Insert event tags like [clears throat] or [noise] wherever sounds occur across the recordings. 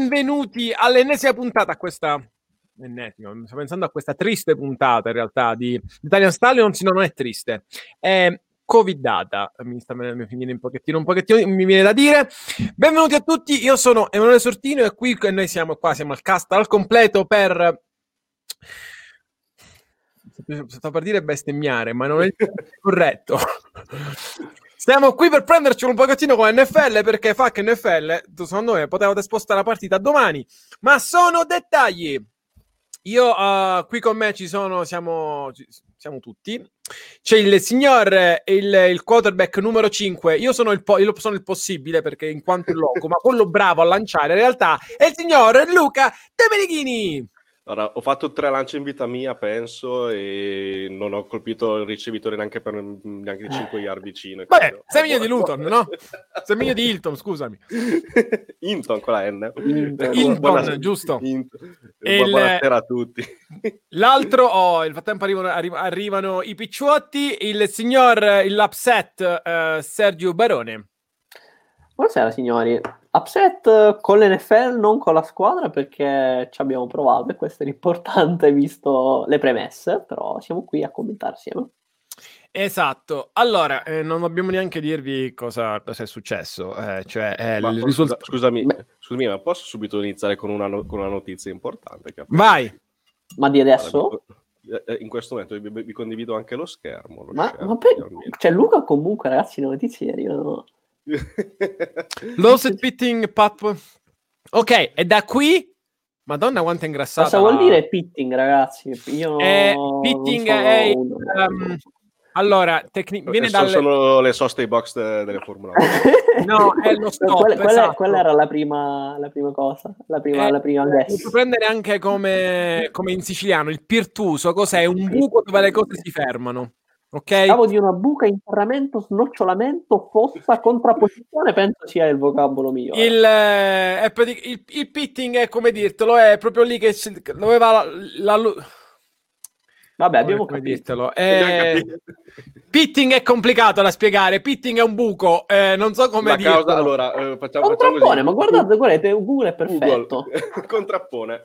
Benvenuti all'ennesima puntata a questa ennesima, sto pensando a questa triste puntata in realtà di Italian Stallions, no, non è triste, è covidata, mi sta mi viene un pochettino, un pochettino, mi viene da dire. Benvenuti a tutti, io sono Emanuele Sortino e qui noi siamo qua, siamo al cast al completo per sto per dire bestemmiare, ma non è [laughs] corretto. Siamo qui per prenderci un pochettino con NFL perché che NFL, secondo me, potevate spostare la partita domani, ma sono dettagli. Io uh, qui con me ci sono, siamo, siamo tutti. C'è il signor, il, il quarterback numero 5. Io sono il, po- io sono il possibile perché in quanto il loco, ma quello bravo a lanciare in realtà è il signor Luca De Menichini. Allora, ho fatto tre lanci in vita mia, penso, e non ho colpito il ricevitore neanche per neanche 5 yard vicino. Beh, sei meglio di Luton, no? Sei meglio di Hilton, scusami. [laughs] Hinton con la N. Hinton, [laughs] buona, giusto. Hinton. Il... Buonasera a tutti. [laughs] L'altro, oh, nel frattempo arrivano, arri- arrivano i picciotti, il signor, l'upset uh, Sergio Barone. Buonasera signori. Upset con l'NFL, non con la squadra perché ci abbiamo provato e questo è l'importante [laughs] visto le premesse, però siamo qui a commentare insieme. Esatto, allora eh, non dobbiamo neanche dirvi cosa, cosa è successo, eh, cioè, eh, ma, risult- scusami, scusami, ma posso subito iniziare con una, no- con una notizia importante? Vai! Ma di adesso? Eh, in questo momento vi, vi condivido anche lo schermo. Lo ma, schermo, ma per... cioè Luca comunque ragazzi notizieri, no? Low set pitting pop. Ok, e da qui Madonna quanto è ingrassata. Cosa vuol dire pitting, ragazzi? Io eh, pitting è um, allora, tecni- viene sono, dalle... sono le soste box de- delle Formula 1. [laughs] no, è lo stop. quella, quella, esatto. quella, era la prima, la prima cosa, la prima, eh, la prima. Puoi prendere anche come, come in siciliano il pirtuso, cos'è? Un buco dove le cose si fermano. Ok. Stavo di una buca, interramento, snocciolamento, fossa, contrapposizione, penso sia il vocabolo mio. Il, eh, il, il, pitting è come dirtelo, è proprio lì che dove va la, la Vabbè, abbiamo capito. Dirtelo. Eh, pitting è complicato da spiegare. Pitting è un buco, eh, non so come dire. Allora, eh, facciamo, Contrappone, facciamo così. ma guardate, guardate, Google è perfetto. Google. [laughs] Contrappone.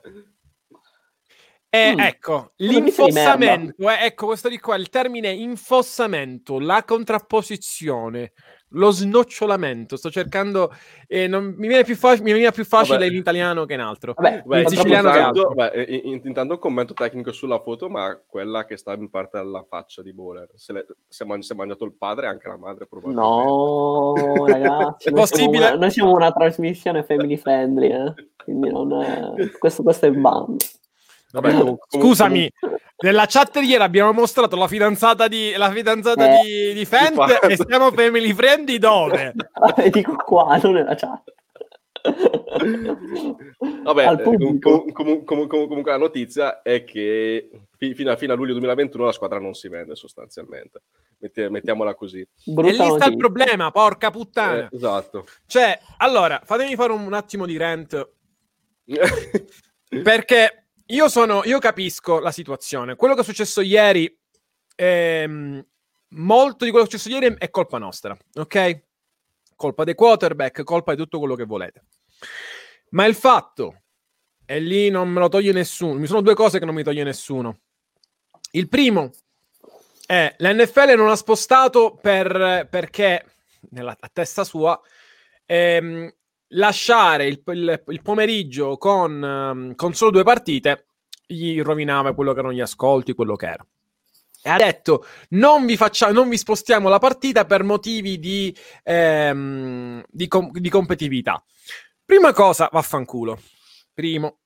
Eh, mm. Ecco, l'infossamento, eh, ecco questo di qua, il termine infossamento, la contrapposizione, lo snocciolamento. Sto cercando, eh, non, mi, viene più fa- mi viene più facile vabbè. in italiano che in altro. Vabbè, Beh, in siciliano che altro. Beh, intanto un commento tecnico sulla foto, ma quella che sta in parte alla faccia di Bowler. Se, le, se, man- si è mangiato il padre, anche la madre probabilmente. No, [laughs] ragazzi, noi, siamo una, noi siamo una trasmissione family friendly, eh? quindi non è... questo, questo è il band. Vabbè, Scusami, nella chat ieri abbiamo mostrato la fidanzata di, la fidanzata eh, di, di Fent e siamo family friendly dove? [laughs] dico qua, non nella chat. Vabbè, com- com- com- comunque la notizia è che fino a, fino a, luglio 2021 la squadra non si vende sostanzialmente. Metti- mettiamola così. Brutta e lì sta il problema, porca puttana. Eh, esatto. Cioè, allora, fatemi fare un, un attimo di rant. [laughs] perché io, sono, io capisco la situazione. Quello che è successo ieri, ehm, molto di quello che è successo ieri è colpa nostra, ok? Colpa dei quarterback, colpa di tutto quello che volete. Ma il fatto, e lì non me lo toglie nessuno, mi sono due cose che non mi toglie nessuno. Il primo è l'NFL non ha spostato per, perché, nella testa sua, ehm, lasciare il, il, il pomeriggio con, um, con, solo due partite gli rovinava quello che erano gli ascolti, quello che era. E ha detto: non vi, faccia, non vi spostiamo la partita per motivi di, ehm, di, com- di competitività. Prima cosa, vaffanculo. Primo,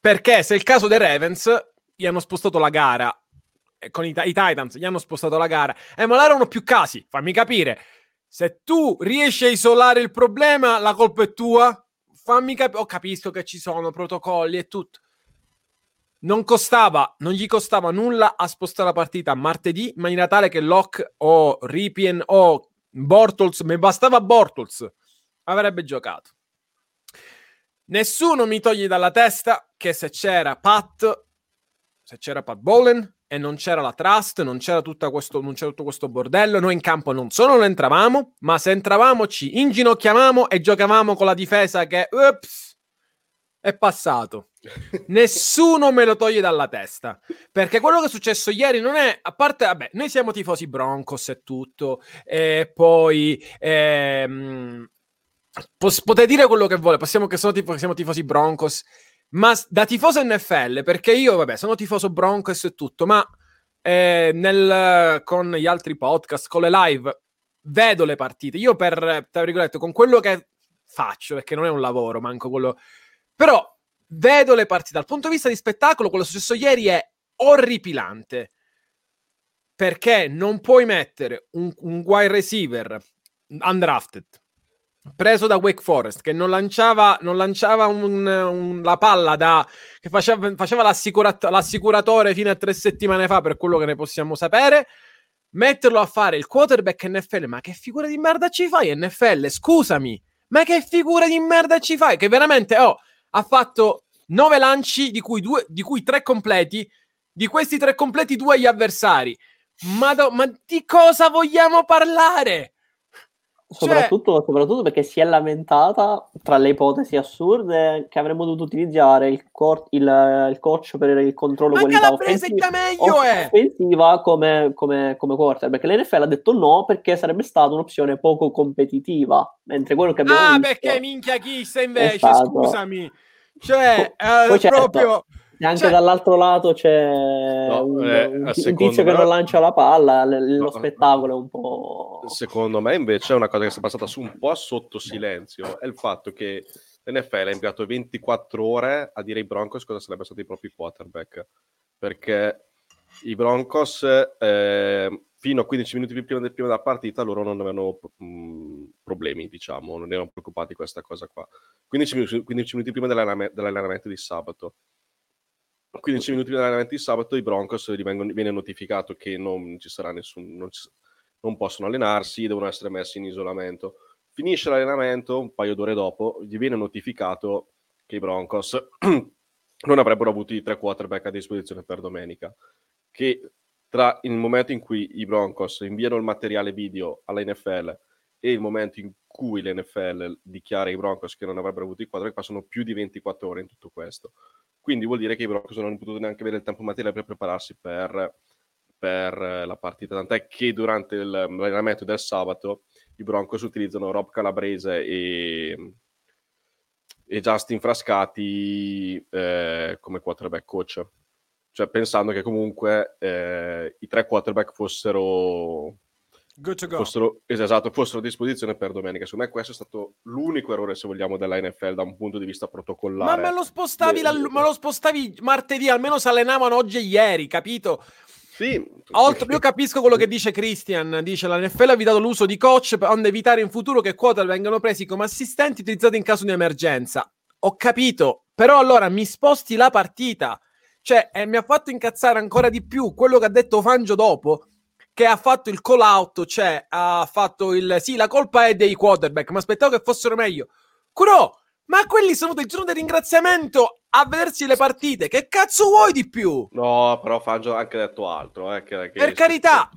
perché se è il caso dei Ravens, gli hanno spostato la gara con i, i Titans, gli hanno spostato la gara, eh, ma là erano più casi. Fammi capire se tu riesci a isolare il problema, la colpa è tua. Fammi capire. Oh, capisco che ci sono protocolli e tutto. Non costava, non gli costava nulla a spostare la partita martedì, in maniera tale che Locke o Ripien o Bortles, mi bastava Bortles, avrebbe giocato. Nessuno mi toglie dalla testa che se c'era Pat, se c'era Pat Bowlen, e non c'era la trust, non c'era, questo, non c'era tutto questo bordello. Noi in campo non solo non entravamo, ma se entravamo ci inginocchiavamo e giocavamo con la difesa che ups, è passato. [laughs] Nessuno me lo toglie dalla testa. Perché quello che è successo ieri non è, a parte, vabbè, noi siamo tifosi Broncos e tutto, e poi... Ehm, potete dire quello che vuole, possiamo che sono tifo, siamo tifosi Broncos, ma da tifoso NFL, perché io, vabbè, sono tifoso Broncos e tutto, ma eh, nel, con gli altri podcast, con le live, vedo le partite. Io per, tra virgolette, con quello che faccio, perché non è un lavoro, manco quello... Però vedo le partite. Dal punto di vista di spettacolo, quello successo ieri è orripilante. Perché non puoi mettere un, un wide receiver undrafted preso da Wake Forest che non lanciava, non lanciava un, un, la palla da, che faceva, faceva l'assicurat- l'assicuratore fino a tre settimane fa per quello che ne possiamo sapere. Metterlo a fare il quarterback NFL ma che figura di merda ci fai NFL scusami ma che figura di merda ci fai? Che veramente oh, ha fatto nove lanci di cui, due, di cui tre completi di questi tre completi due agli avversari. Ma, ma di cosa vogliamo parlare Soprattutto, cioè... soprattutto, perché si è lamentata tra le ipotesi assurde che avremmo dovuto utilizzare il, cor- il, il coach per il controllo Ma qualità offensiva, meglio, eh. offensiva come, come, come quarterback. L'NFL ha detto no perché sarebbe stata un'opzione poco competitiva. Mentre quello che abbiamo Ah, visto perché minchia chissà invece, stato... scusami. Cioè, eh, certo, proprio e anche cioè... dall'altro lato c'è no, un, eh, un, tizio che non lancia la palla, l- lo no, spettacolo è un po'... Secondo me invece è una cosa che si è passata su un po' sotto silenzio, è il fatto che l'NFL ha impiegato 24 ore a dire ai Broncos cosa sarebbe stato i propri quarterback, perché i Broncos eh, fino a 15 minuti prima, del, prima della partita loro non avevano mh, mm, problemi, diciamo, non erano preoccupati di questa cosa qua. 15 minuti, 15 minuti prima dell'allenamento di sabato 15 minuti prima dell'allenamento di sabato i Broncos viene notificato che non ci sarà nessun non, ci, non, possono allenarsi, devono essere messi in isolamento. Finisce l'allenamento, un paio d'ore dopo, gli viene notificato che i Broncos [clears throat] non avrebbero avuto i tre quarterback a disposizione per domenica. Che tra il momento in cui i Broncos inviano il materiale video alla NFL e il momento in cui l'NFL dichiara ai Broncos che non avrebbero avuto i quarterback passano più di 24 ore in tutto questo. Quindi vuol dire che i Broncos non hanno potuto neanche avere il tempo materiale per prepararsi per, per la partita. Tant'è che durante il, l'allenamento del sabato i Broncos utilizzano Rob Calabrese e, e Justin Frascati eh, come quarterback coach. Cioè pensando che comunque eh, i tre quarterback fossero. Fossero, esatto, fossero a disposizione per domenica. Secondo me questo è stato l'unico errore, se vogliamo, della NFL da un punto di vista protocollare. Ma me lo spostavi, la, me lo spostavi martedì, almeno si allenavano oggi e ieri, capito? Sì. Oltre, io capisco quello che dice Christian. Dice la NFL ha evitato l'uso di coach per onde evitare in futuro che quota vengano presi come assistenti utilizzati in caso di emergenza. Ho capito, però allora mi sposti la partita. Cioè, eh, mi ha fatto incazzare ancora di più quello che ha detto Fangio dopo che ha fatto il call out, cioè ha fatto il sì, la colpa è dei quarterback, ma aspettavo che fossero meglio. Curo, ma quelli sono del giorno del ringraziamento a vedersi le partite. Che cazzo vuoi di più? No, però Fangio ha anche detto altro. Eh, che, che per carità.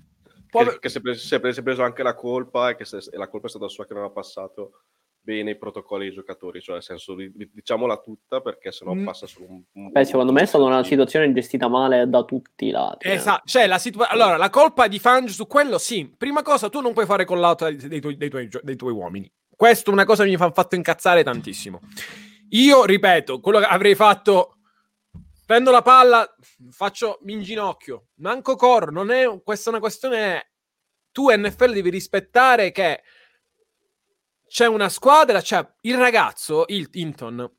Che, che si, è preso, si, è preso, anche la colpa e che se, e la colpa è stata sua che non ha passato bene i protocolli dei giocatori, cioè nel senso diciamola tutta perché sennò mm. passa solo un, un Beh, secondo me è stata una situazione gestita male da tutti i lati. Eh. Esatto, cioè la situa- allora la colpa di Fangio su quello sì, prima cosa tu non puoi fare con l'auto dei, dei, tuoi, dei, tuoi, dei tuoi uomini. Questo è una cosa che mi ha fatto incazzare tantissimo. Io ripeto, quello che avrei fatto prendo la palla, faccio mi inginocchio, manco corro, non è questa è una questione tu NFL devi rispettare che c'è una squadra, c'è il ragazzo, il Hinton,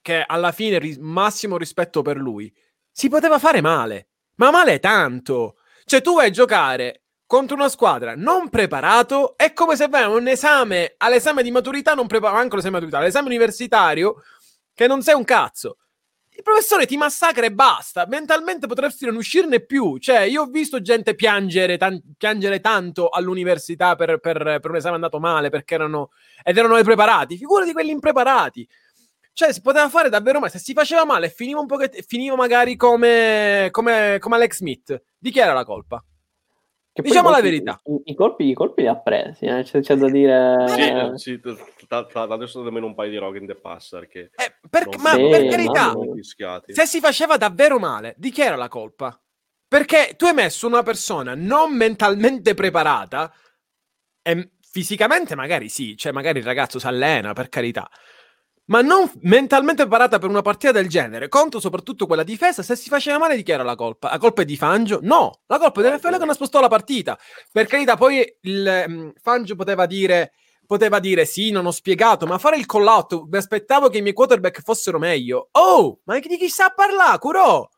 che alla fine, ri- massimo rispetto per lui, si poteva fare male, ma male tanto. Cioè tu vai a giocare contro una squadra non preparato, è come se vai a un esame, all'esame di maturità non preparato, anche l'esame di maturità, all'esame universitario, che non sei un cazzo il professore ti massacra e basta. Mentalmente potresti non uscirne più. Cioè, io ho visto gente piangere, tan- piangere tanto all'università per, per, per, un esame andato male perché erano ed erano preparati. Figura di quelli impreparati. Cioè, si poteva fare davvero male. Se si faceva male, finiva un pochettino, finiva magari come, come, come Alex Smith. Di chi era la colpa? Che Diciamo la verità. I, i colpi, i colpi li ha presi, eh, c'è, c'è da dire... Sì, eh, sì, tra- tra- adesso nemmeno un paio di rogue in the passer che Eh, per- non ma sono per Sì, carità, se si faceva davvero male, di chi era la colpa? Perché tu hai messo una persona non mentalmente preparata, e fisicamente magari sì, cioè magari il ragazzo si allena, per carità, ma non mentalmente preparata per una partita del genere, contro soprattutto quella difesa, se si faceva male di chi era la colpa? La colpa è di Fangio? No, la colpa è dell'NFL che non ha spostato la partita. Per carità, poi il mm, Fangio poteva dire poteva dire sì, non ho spiegato, ma fare il call out, mi aspettavo che i miei quarterback fossero meglio. Oh, ma di chi sa parlare, Curò?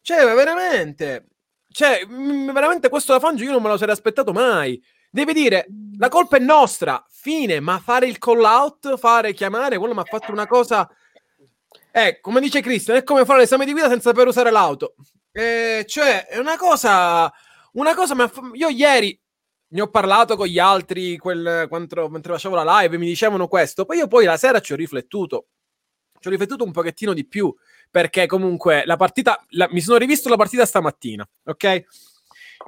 Cioè, veramente, cioè, mm, veramente questo da Fangio io non me lo sarei aspettato mai. Devi dire, la colpa è nostra, fine, ma fare il call out, fare chiamare, quello mi ha fatto una cosa... Eh, come dice Cristian, è come fare l'esame di guida senza saper usare l'auto. Eh, cioè, è una cosa... Una cosa, fa- io ieri ne ho parlato con gli altri quel, quando- mentre facevo la live, mi dicevano questo, poi io poi la sera ci ho riflettuto, ci ho riflettuto un pochettino di più, perché comunque la partita, la- mi sono rivisto la partita stamattina, ok?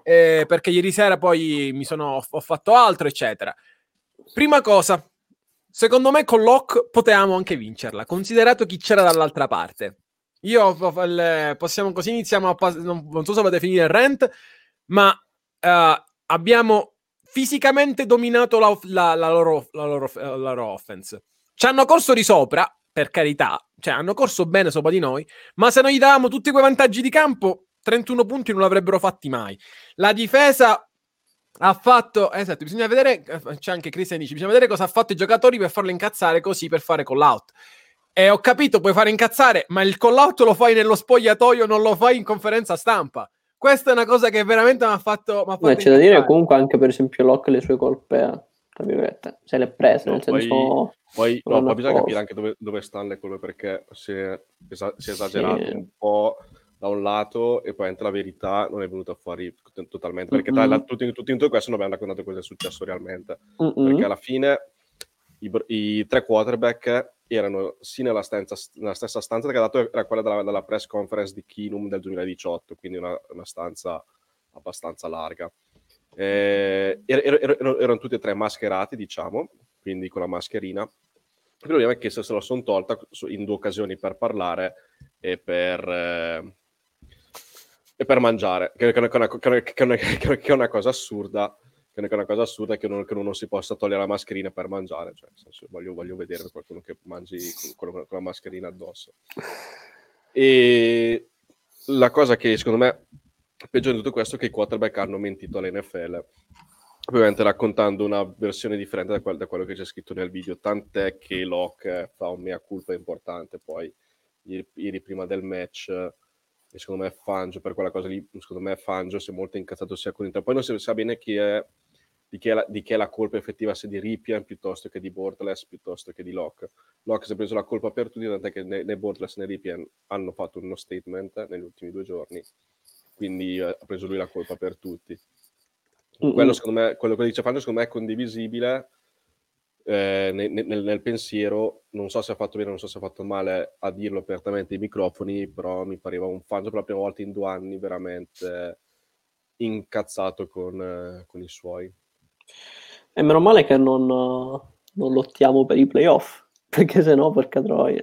Eh, perché ieri sera poi mi sono, ho fatto altro, eccetera. Prima cosa, secondo me con Locke potevamo anche vincerla, considerato chi c'era dall'altra parte. Io possiamo così iniziamo a pas- non, non so se volete finire il rant, ma eh, abbiamo fisicamente dominato la, la- la loro, la loro- la loro offense. Ci hanno corso di sopra, per carità, cioè hanno corso bene sopra di noi, ma se noi gli davamo tutti quei vantaggi di campo, 31 punti non l'avrebbero fatti mai. La difesa ha fatto, esatto, bisogna vedere, eh, c'è anche Christian dice, bisogna vedere cosa ha fatto i giocatori per farlo incazzare così per fare call out. E ho capito, puoi fare incazzare, ma il call out lo fai nello spogliatoio, non lo fai in conferenza stampa. Questa è una cosa che veramente mi ha fatto, m'ha fatto Beh, c'è da dire comunque anche per esempio Locke le sue colpe, tra virgolette, se le prese, No, nel poi- senso... Poi, Non no, bisogna posto. capire anche dove, dove stanno le colpe perché si è, esa- si è esagerato Sì. un po' da un lato e poi la verità non è venuta fuori totalmente perché tra Mm-mm. la- tutti, tutti in tutto questo non abbiamo raccontato cosa è successo realmente Mm-mm. perché alla fine i, i tre quarterback erano sì nella, stanza- nella stessa stanza che ha dato era quella della, della press conference di Kinum del 2018 quindi una, una stanza abbastanza larga Eh, er- er- er- erano, tutti e tre mascherati diciamo quindi con la mascherina il problema è che se se la sono tolta in due occasioni per parlare e per, eh, e per mangiare, che, è una cosa assurda. Che è una cosa assurda che uno, che non si possa togliere la mascherina per mangiare. Cioè, senso, voglio, voglio vedere qualcuno che mangi con, con- la mascherina addosso. E la cosa che secondo me peggio di tutto questo è che i quarterback hanno mentito all'NFL ovviamente raccontando una versione differente da, quel- da quello che c'è scritto nel video, tant'è che Locke fa un mea culpa importante poi ieri, ieri prima del match e secondo me Fangio per quella cosa lì, secondo me Fangio si è molto incazzato sia con Inter, poi non si sa bene chi è, di, chi è la, di chi è la colpa effettiva, se di Ripien piuttosto che di Bortles, piuttosto che di Locke. Locke si è preso la colpa per tutti, tant'è che né, né Bortles né Ripien hanno fatto uno statement negli ultimi due giorni, quindi eh, ha preso lui la colpa per tutti. Quello, secondo me, quello che dice Fangio secondo me è condivisibile eh, nel, nel- nel pensiero non so se ha fatto bene non so se ha fatto male a dirlo apertamente ai microfoni però mi pareva un Fangio per la prima volta in due anni veramente incazzato con, eh, con i suoi E meno male che non, eh, non lottiamo per i playoff, [laughs] perché sennò, porca troia.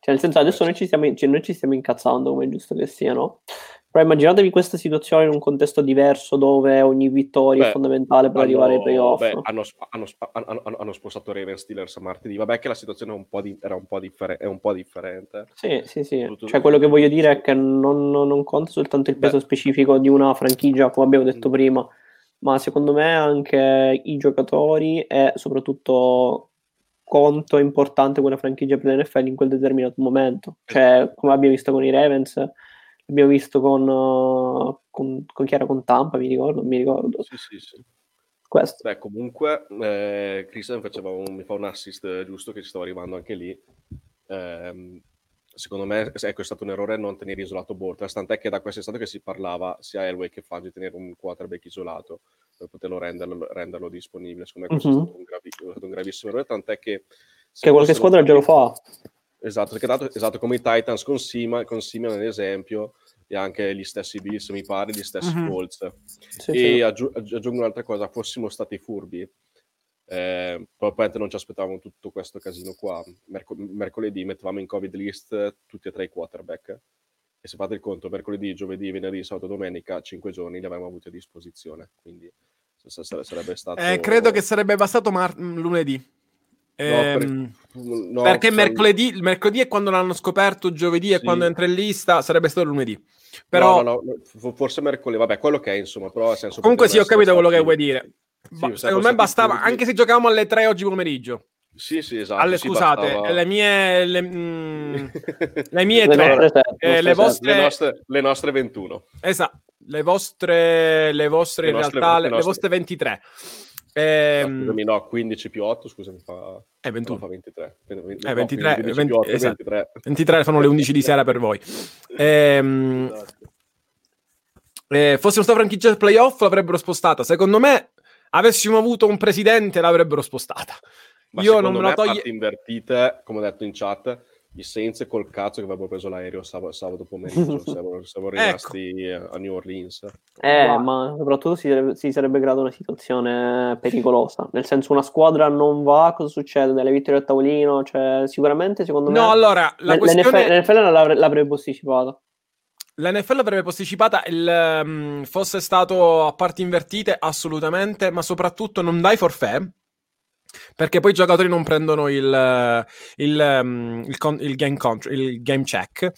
Cioè, nel senso, adesso noi ci stiamo, cioè, noi ci stiamo incazzando, come è giusto che sia, no? Però immaginatevi questa situazione in un contesto diverso dove ogni vittoria Beh, è fondamentale per arrivare ai playoff. beh, hanno, hanno, hanno, hanno- hanno spostato Raven Steelers a martedì vabbè che la situazione è un po', di- era un po', differ- è un po' differente Sì, sì, sì. Tutto- Cioè, quello che voglio dire è che non, non- non conta soltanto il peso Beh. specifico di una franchigia, come abbiamo detto Mm. prima, ma secondo me anche i giocatori e soprattutto quanto è importante quella franchigia per l'NFL in quel determinato momento. Cioè, come abbiamo visto con i Ravens, abbiamo visto con, con, con chi era con Tampa, mi ricordo, mi ricordo. sì sì sì Questo. Beh, comunque, eh, Christian faceva un- mi fa un assist eh, giusto che ci stava arrivando anche lì. Ehm, secondo me ecco, è stato un errore non tenere isolato Bortles, tant'è che da quest'estate che si parlava sia Elway che Fangio di tenere un quarterback isolato per poterlo renderlo, renderlo disponibile. Secondo me questo Mhm. è, stato un gravi- è stato un gravissimo errore, tant'è che... Che qualche squadra già lo fa. Esatto, perché dato, esatto, come i Titans con Sima, con Simeon ad esempio, e anche gli stessi Bills, mi pare, gli stessi Mhm. Colts. Sì, e sì. aggi- aggiungo un'altra cosa, fossimo stati furbi, eh, probabilmente non ci aspettavamo tutto questo casino qua. Merco- mercoledì mettevamo in covid list tutti e tre i quarterback. E se fate il conto, mercoledì, giovedì, venerdì, sabato, domenica, cinque giorni li avremmo avuti a disposizione. Quindi s- s- sarebbe stato... Eh, credo che sarebbe bastato mar- lunedì. Ehm, No, perché sai- mercoledì, il mercoledì è quando l'hanno scoperto, giovedì è Sì. quando entra in lista, sarebbe stato lunedì. Però No, no, no, forse mercoledì, vabbè, quello che è, insomma, però senso comunque sì, ho capito quello che vuoi dire. Sì, Ba- secondo me bastava, furbi. anche se giocavamo alle 3 oggi pomeriggio. Sì, sì, esatto. alle sì, scusate, bastava- le mie le, mm, [laughs] le mie Le 3. nostre sette, Eh, le le nostre vostre- le, nostre, le nostre 21. Esatto, le vostre le vostre Le in nostre- realtà le le, le nostre- vostre 23. No, Ehm, scusami, no, 15 più 8, scusami, fa, eh, no, 21. fa 23. Eh, no, 23, 15 più 20, 8, esatto. 23. 23 fanno le 11 di sera per voi. Ehm, Esatto. eh, fossimo stati franchigia playoff l'avrebbero spostata. Secondo me, avessimo avuto un presidente l'avrebbero spostata. Ma Io non me la parti invertite, come ho detto in chat, i Saints col cazzo che avrebbero preso l'aereo sabato, sabato pomeriggio, [laughs] siamo, siamo Ecco. rimasti a New Orleans. Eh, Guarda. ma soprattutto si sarebbe, si sarebbe creata una situazione pericolosa. Nel senso, una squadra non va, cosa succede? Delle vittorie a tavolino? Cioè, sicuramente, secondo me, No, allora, la l- questione... l'NFL, l'NFL l'avre- l'avrebbe posticipata. L'NFL avrebbe posticipata il mm, fosse stato a parti invertite assolutamente, ma soprattutto non dai forfè perché poi i giocatori non prendono il, il, mm, il il game, contr- il game check.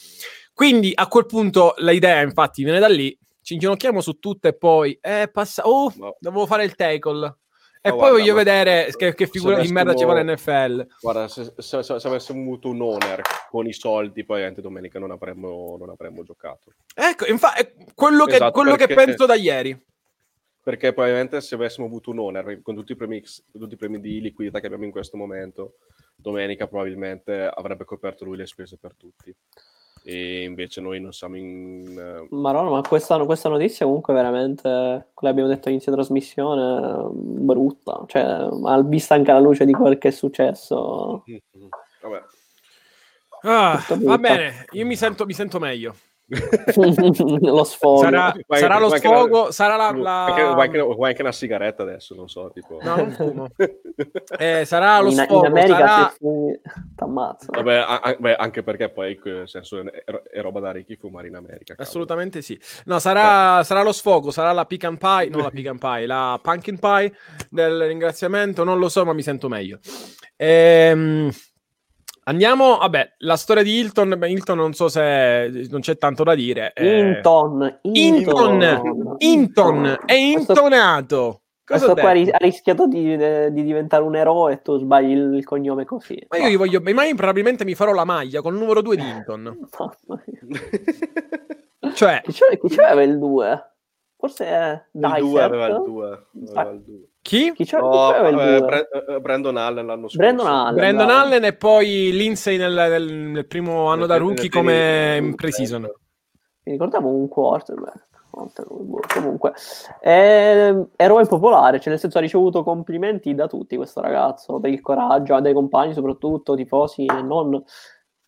Quindi a quel punto l'idea, infatti, viene da lì. Ci inginocchiamo su tutto e poi eh, passa. Oh, No. devo fare il tackle. E Ma poi guarda, voglio vedere che, che figura di merda ci fa l'NFL. Guarda, se, se- se- se avessimo avuto un owner con i soldi, poi anche domenica non avremmo, non avremmo giocato. Ecco, infatti, quello, che, Esatto, quello che perché- penso da ieri. Perché probabilmente se avessimo avuto un owner con tutti i premi, con tutti i premi di liquidità che abbiamo in questo momento, domenica probabilmente avrebbe coperto lui le spese per tutti. E invece noi non siamo in... eh, Maronna, ma questa, questa notizia comunque veramente, come abbiamo detto all'inizio trasmissione, brutta. Cioè, ma vista anche alla luce di quel che è successo. [laughs] Vabbè. Ah, va bene, io mi sento, mi sento meglio. [laughs] lo sfogo. Sarà, Vai- sarà lo vai sfogo, la- sarà la... Vuoi la- anche, vuoi anche- una sigaretta adesso, non so, tipo... No, non fumo. [laughs] Eh, sarà lo in, in sfogo, America sarà... se fumi t'ammazza. Vabbè, a- a- beh, anche perché poi nel senso, è, è roba da ricchi fumare in America. cavolo. Assolutamente sì. No, sarà, sarà lo sfogo, sarà la pecan pie, non la pecan pie, la pumpkin pie del ringraziamento, non lo so, ma mi sento meglio. Ehm, andiamo, vabbè, la storia di Hilton, beh, Hilton non so se non c'è tanto da dire. eh, Inton, Hinton, Hinton, è intonato. Cosa Questo qua ha rischiato di, di diventare un eroe e tu sbagli il, il cognome così. Ma io gli voglio, ma io probabilmente mi farò la maglia con il numero 2 di Hinton. [laughs] Mia. Cioè, Chi c'è- chi c'aveva il 2? Forse è Il 2 Dysert? aveva il 2. Aveva il 2. chi? Chi c'è- chi No, c'aveva il eh, 2? Bra- eh, Brandon Allen l'anno scorso. Brandon Allen. Brandon bravo. Allen e poi Lindsay nel, nel- nel primo anno Nel- da rookie come in pre-season. Mi ricordavo un quarterback. boh, Comunque, è eroe popolare, cioè nel senso ha ricevuto complimenti da tutti questo ragazzo per il coraggio, dai compagni soprattutto, tifosi e non.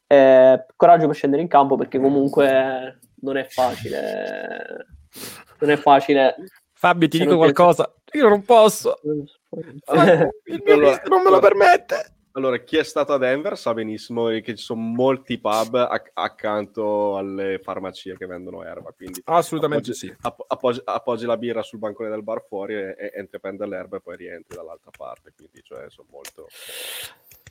Eh, coraggio per scendere in campo perché comunque non è facile. Non è facile. Fabio, ti dico qualcosa. Io non posso. [laughs] Il mio Allora- non me lo permette. Allora, chi è stato a Denver sa benissimo che ci sono molti pub ac- accanto alle farmacie che vendono erba, quindi Assolutamente appoggi, sì. app- appoggi, appoggi la birra sul bancone del bar fuori e, e entri a prendere l'erba e poi rientri dall'altra parte, quindi cioè, sono molto...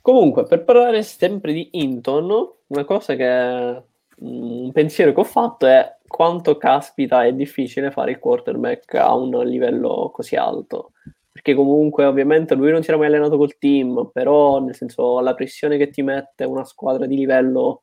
Comunque, per parlare sempre di Hinton, una cosa che un pensiero che ho fatto è quanto caspita è difficile fare il quarterback a un livello così alto. Perché comunque, ovviamente, lui non si era mai allenato col team, però, nel senso, la pressione che ti mette una squadra di livello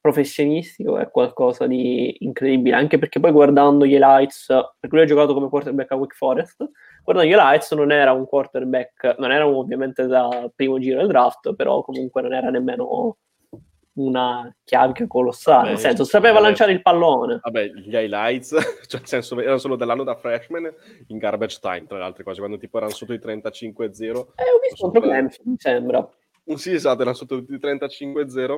professionistico è qualcosa di incredibile. Anche perché poi guardando gli highlights, perché lui ha giocato come quarterback a Wake Forest, guardando gli highlights non era un quarterback, non era ovviamente da primo giro del draft, però comunque non era nemmeno una chiavica colossale, nel Beh, senso sapeva vabbè. lanciare il pallone. Vabbè, gli highlights, [laughs] cioè nel senso, erano solo dell'anno da freshman in garbage time, tra le altre cose, quando tipo erano sotto i 35-0. Eh, ho visto contro Clemson, mi sembra. Sì, esatto, erano sotto i 35-0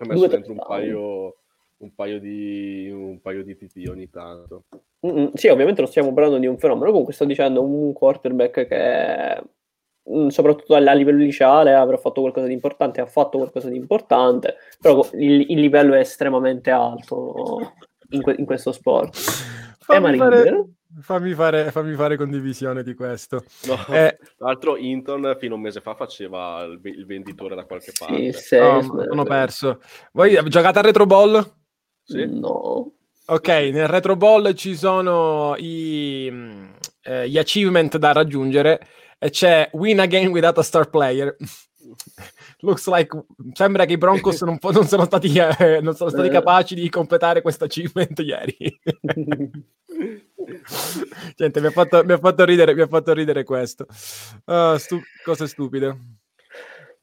Ha messo Due dentro un paio, un paio di un paio di TT ogni tanto. Mm, Sì, ovviamente non stiamo parlando di un fenomeno, comunque sto dicendo un quarterback che mm, soprattutto a livello liceale avrà fatto qualcosa di importante, ha fatto qualcosa di importante, però il, il livello è estremamente alto in, que- in questo sport. Eh, Fammi fare, fammi, fare, fammi fare condivisione di questo. No, Eh, Tra l'altro Inton fino a un mese fa faceva il, il venditore da qualche parte. sì, oh, ho perso. Voi giocate a Retro Ball? Sì? No. Ok, nel Retro Ball ci sono i, mm, eh, gli achievement da raggiungere e c'è win a game without a star player. [laughs] Looks like sembra che i Broncos non, non sono stati, eh, non sono stati Eh. capaci di completare questo achievement ieri. [laughs] Gente, mi ha fatto, mi ha fatto ridere, mi ha fatto ridere questo. Ah, stu- cose stupide.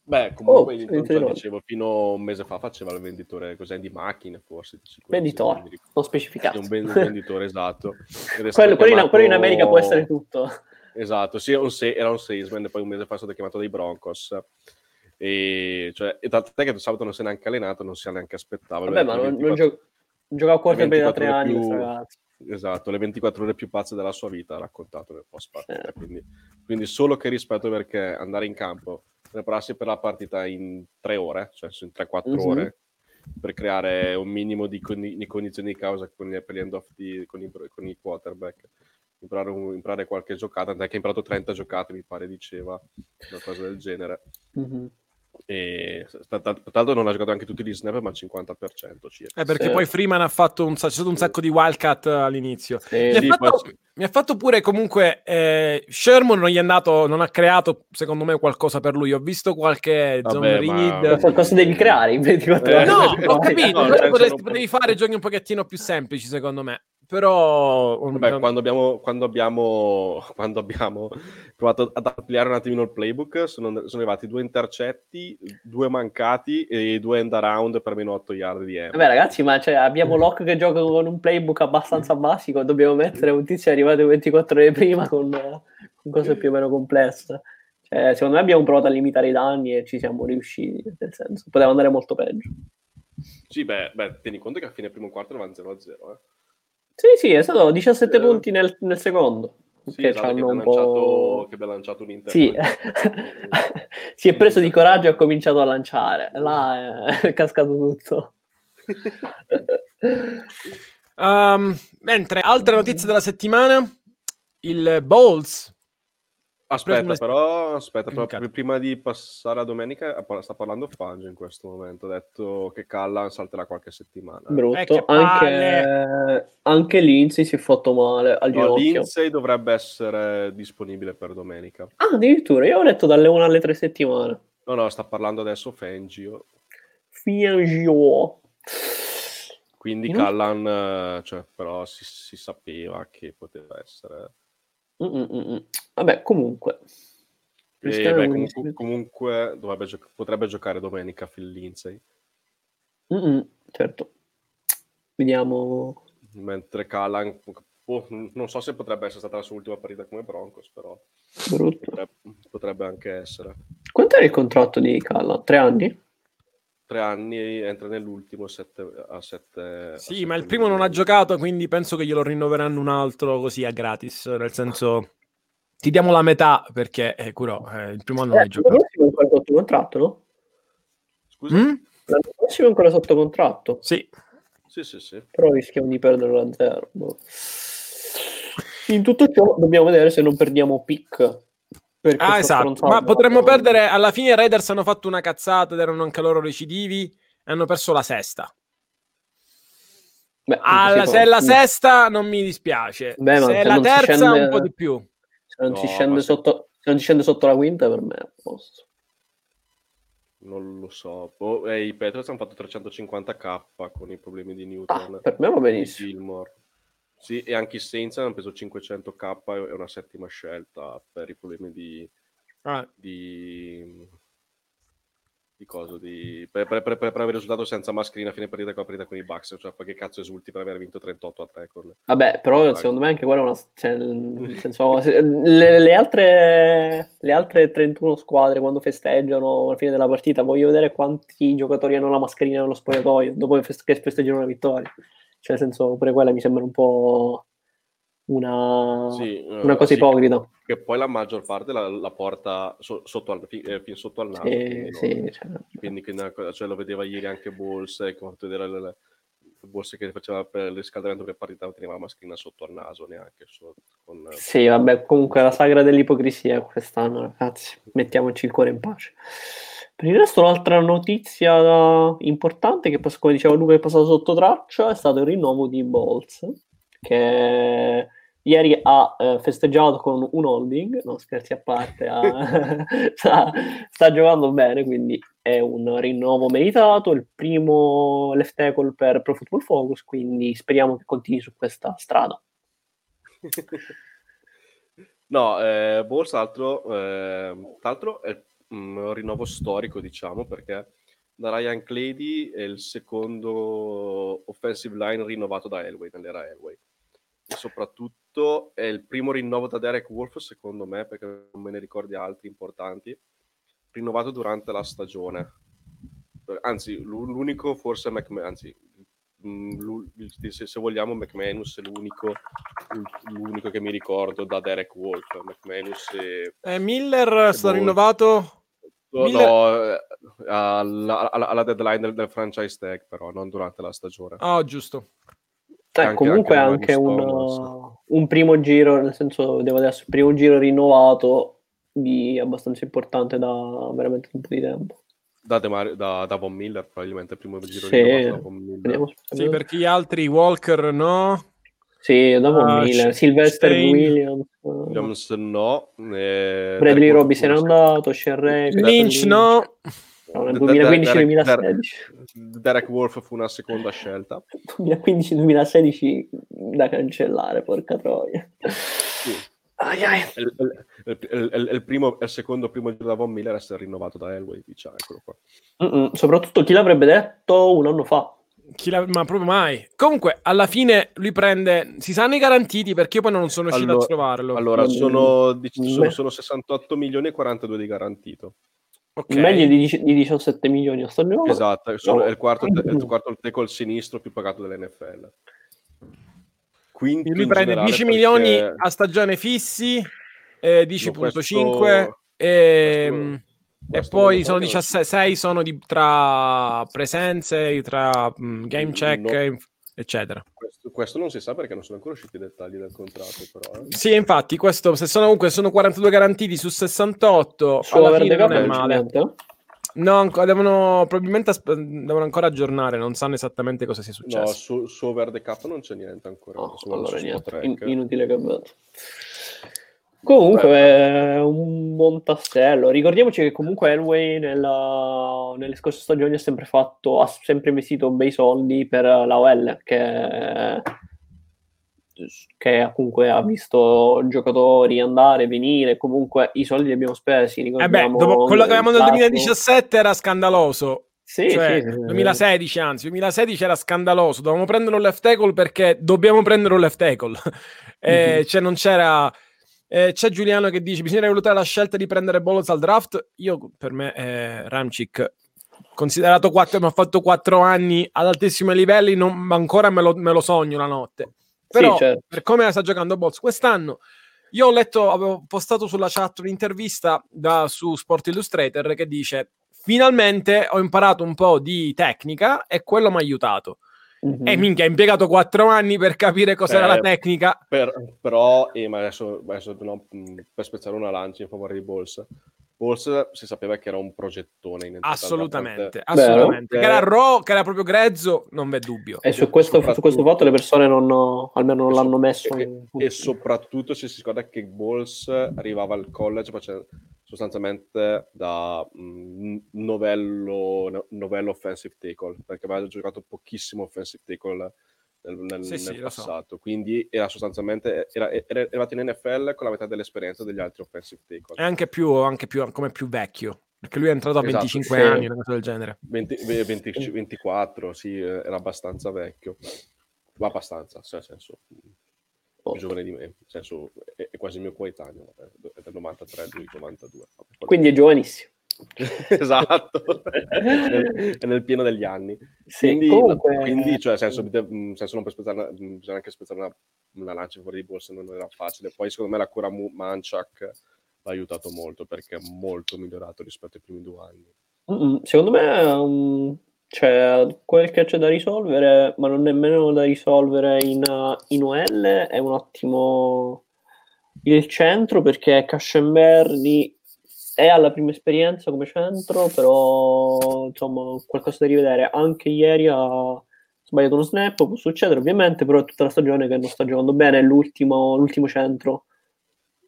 Beh, comunque Oh, no. dicevo, fino a un mese fa faceva il venditore cos'è, di macchine, forse. Venditore, non specificato. un ven- un venditore, esatto. È quello, quello in, quello in chiamato- America può essere tutto. Esatto, sì, un se- era un salesman e poi un mese fa è stato chiamato dai Broncos. E, cioè, e tant'è che sabato non si è neanche allenato, non si è neanche aspettato. Vabbè, ma non, non gio- gioca a quarterback da tre 24 anni più-. Esatto, le 24 ore più pazze della sua vita ha raccontato nel post partita. Eh. Quindi, quindi solo che rispetto perché andare in campo, prepararsi per la partita in tre ore, cioè in 3-4 Mhm. ore, per creare un minimo di, condi- di condizioni di causa con gli, per gli end-off di- con, i, con i quarterback. Imparare, un- imparare qualche giocata, tant'è che ha imparato 30 giocate, mi pare diceva, una cosa del genere. Mhm. E tra l'altro non ha giocato anche tutti gli snap, ma al 50% circa. Eh, perché Sì. poi Freeman ha fatto un, c'è stato un sacco di wildcat all'inizio. Sì. Mi ha, fatto, mi ha fatto pure comunque eh, Sherman non gli è andato, non ha creato secondo me qualcosa per lui. Ho visto qualche zone Vabbè, read. Ma Cosa devi creare in 24 Eh, ore? No, Eh, ho [laughs] capito, no, cioè, potresti- se non- potevi fare giochi un pochettino più semplici secondo me. Però Vabbè, quando abbiamo, quando abbiamo, [laughs] quando abbiamo provato ad ampliare un attimino il playbook, sono, sono arrivati due intercetti, due mancati e due end around per meno 8 yard di M. Vabbè ragazzi, ma cioè, abbiamo Locke che gioca con un playbook abbastanza basico, dobbiamo mettere un tizio arrivato 24 ore prima con, con cose più o meno complesse. Cioè, secondo me abbiamo provato a limitare i danni e ci siamo riusciti, nel senso, poteva andare molto peggio. Sì, beh, beh, tieni conto che a fine primo quarto erano 0-0. Eh. Sì, sì, è stato 17 Eh. punti nel, nel secondo. Sì, che esatto, ci che un po'... lanciato, che lanciato un Inter. Sì, [laughs] si è preso di coraggio e ha cominciato a lanciare. Là è [laughs] cascato tutto. Um, [laughs] mentre altre notizie della settimana, il Bowls. Aspetta, Preso- però, aspetta, però prima di passare a domenica, eh, sta parlando Fangio in questo momento. Ha detto che Callan salterà qualche settimana. Brutto. Eh, che anche, anche Lindsay si è fatto male al No, ginocchio. Lindsay dovrebbe essere disponibile per domenica. Ah, addirittura, io ho letto dalle 1 alle 3 settimane. No, no, sta parlando adesso Fangio. Fingio. Quindi Callan, eh, cioè, però si, si sapeva che poteva essere. Mm, mm, mm. Vabbè, comunque. E, beh, comunque, comunque dovrebbe gio- potrebbe giocare domenica Phil Lindsay. Mm, mm, certo. Vediamo. Mentre Callan, boh, non so se potrebbe essere stata la sua ultima partita come Broncos, però Brutto. potrebbe, potrebbe anche essere. Quanto era il contratto di Calla? Tre anni? Tre anni entra nell'ultimo sette, a sette. a Sì, sette ma il primo non ha milioni. giocato, quindi penso che glielo rinnoveranno un altro così a gratis. Nel senso, ti diamo la metà perché, eh, Curo, eh, il primo anno non Eh, hai l'anno giocato. prossimo è ancora sotto contratto, no? Scusa? Mm? L'anno prossimo è ancora sotto contratto. Sì, Sì, sì, sì. Però rischiamo di perdere a zero. boh. In tutto ciò dobbiamo vedere se non perdiamo pick. Per Ah, esatto. Ma potremmo perdere. Alla fine i Raiders hanno fatto una cazzata ed erano anche loro recidivi. E hanno perso la sesta. Beh, Alla- si se è la sesta, non mi dispiace. Beh, ma se è se la si terza, scende- un po' di più. Se non, si No, scende ma se- sotto, se non si scende sotto la quinta, per me è a posto. Non lo so. Boh, eh, I Patriots hanno fatto 350k con i problemi di Ah, Newton. per me va benissimo. Gilmore. Sì, e anche i Saints hanno preso 500k e una settima scelta per i problemi di, Ah, di, di coso di, per, per, per, per avere risultato senza mascherina a fine partita con la partita con i Bucks cioè poi che cazzo esulti per aver vinto 38 a tackle vabbè però Vai. secondo me anche quella è una cioè, nel [laughs] senso, le, le, altre le altre 31 squadre quando festeggiano alla fine della partita voglio vedere quanti giocatori hanno la mascherina nello spogliatoio dopo che festeggiano una vittoria cioè nel senso pure quella mi sembra un po' una, sì, una eh, cosa sì, ipocrita. Che poi la maggior parte la, la porta so, sotto al, eh, fin sotto al naso. Sì, quindi, sì, no? cioè, quindi che, cioè, lo vedeva ieri anche Bolse, che vedere le, le, Bolse che faceva per il riscaldamento per partita teneva la mascherina sotto al naso neanche. So, con, sì, vabbè, comunque la sagra dell'ipocrisia quest'anno, ragazzi. Mettiamoci il cuore in pace. Per il resto, l'altra notizia importante, che come diceva Luca, è passato sotto traccia, è stato il rinnovo di Bolz, che ieri ha eh, festeggiato con un holding, no scherzi a parte, ha, [laughs] [laughs] sta, sta, giocando bene, quindi è un rinnovo meritato, il primo left tackle per Pro Football Focus, quindi speriamo che continui su questa strada. [laughs] No, eh, Borsa, altro, eh, altro è un rinnovo storico, diciamo, perché da Ryan Clady è il secondo offensive line rinnovato da Elway, nell'era Elway e soprattutto è il primo rinnovo da Derek Wolf, secondo me, perché non me ne ricordi altri importanti, rinnovato durante la stagione. Anzi, l'unico forse è McMahon, anzi, se vogliamo McManus è l'unico, l'unico che mi ricordo da Derek Wolf. McManus e, eh, Miller è stato rinnovato? Miller... No, eh, alla, alla, alla deadline del, del, franchise tag, però non durante la stagione. Ah, oh, giusto. Eh, anche, comunque anche, anche un, un, primo giro, nel senso, devo adesso, il primo giro rinnovato di abbastanza importante da veramente un po' di tempo. Da, De da, da Von Miller, probabilmente il primo giro sì. rinnovato da Von Miller. Vediamo, sì, perché gli altri, Walker no? Sì, da Von uh, Miller, Sylvester Williams. Williams no. Eh, Bradley Robbie se n'è andato, Sherry, Lynch no. No, nel 2015-2016. Derek Wolf fu una seconda scelta. [laughs] 2015-2016 da cancellare, porca troia. Sì. Ai, ai. Il, il, il, il, primo, il secondo primo giro da Von Miller essere rinnovato da Elway, diciamo, eccolo qua. Soprattutto chi l'avrebbe detto un anno fa. ma proprio mai. Comunque, alla fine lui prende. Si sanno i garantiti perché io poi non sono riuscito allora, a trovarlo. Allora, sono, sono, sono 68 milioni e 42 di garantito. Okay. Meglio di, di, 17 milioni a stagione. Esatto, sono, è il quarto, è il [clears throat] quarto tackle sinistro più pagato dell'NFL. Quindi lui prende 10 perché... milioni a stagione fissi, eh, 10.5 no, questo... e, questo... e poi sono 17, 6 sono di, tra presenze, tra um, game check, no. eccetera. Questo, questo, non si sa perché non sono ancora usciti i dettagli del contratto. Però, eh. Sì, infatti, questo, se sono comunque sono 42 garantiti su 68, su alla fine non è male. No, devono probabilmente devono ancora aggiornare, non sanno esattamente cosa sia successo. No, su, su Over the Cup non c'è niente ancora. No, allora niente, in, inutile che Comunque è un buon tassello. Ricordiamoci che comunque Elway nella, nelle scorse stagioni ha sempre fatto, ha sempre investito bei soldi per la OL, che, che comunque ha visto giocatori andare, venire, comunque i soldi li abbiamo spesi. Eh beh, dopo quello che avevamo nel 2017 era scandaloso. Sì, cioè, sì, 2016 anzi, 2016 era scandaloso, dovevamo prendere un left tackle perché dobbiamo prendere un left tackle. [laughs] eh, mm-hmm. Cioè non c'era eh, c'è Giuliano che dice: Bisogna valutare la scelta di prendere Bolos al draft. Io, per me, eh, Ramchick, considerato 4, mi ha fatto 4 anni ad altissimi livelli, non, ancora me lo, me lo, sogno la notte. Però, sì, certo. per come sta giocando Bols quest'anno, io ho letto, avevo postato sulla chat un'intervista da, su Sport Illustrator che dice: Finalmente ho imparato un po' di tecnica e quello mi ha aiutato. Mm-hmm. E minchia, ha impiegato quattro anni per capire cos'era Beh, la tecnica. Per, però, eh, ma adesso, adesso no, per spezzare una lancia in favore di Bolsa, Bolsa si sapeva che era un progettone. In assolutamente, assolutamente. Che era raw, che era proprio grezzo, non v'è dubbio. E su questo, su questo fatto le persone non, almeno non l'hanno messo. E, in... e soprattutto se si scorda che Bols arrivava al college facendo sostanzialmente da mh, mm, novello, novello offensive tackle, perché aveva giocato pochissimo offensive tackle nel, nel, sì, nel sì, passato. So. Quindi era sostanzialmente era, era, arrivato in NFL con la metà dell'esperienza degli altri offensive tackle. E anche più, anche più come più vecchio Perché lui è entrato a Esatto, 25 sì. anni, una cosa del genere. 20 20 24, sì, eh, era abbastanza vecchio. Ma abbastanza, cioè, nel senso, Oh. più giovane di me, nel senso, è, è quasi il mio coetaneo, vabbè, è del 93, lui 92. vabbè. Quindi è giovanissimo. [laughs] esatto, nel, nel pieno degli anni. Sì, Quindi, comunque... quindi, cioè, senso, mh, senso non per spezzare mh, bisogna anche spezzare una, una lancia fuori di borsa, non era facile. Poi, secondo me, la cura Manchak l'ha aiutato molto perché è molto migliorato rispetto ai primi due anni. Mm, Secondo me um, c'è quel che c'è da risolvere, ma non nemmeno da risolvere in, uh, in OL. È un attimo il centro perché Cascenberri è alla prima esperienza come centro, però insomma qualcosa da rivedere. Anche ieri ha sbagliato uno snap, può succedere ovviamente, però è tutta la stagione che non sta giocando bene, è l'ultimo, l'ultimo centro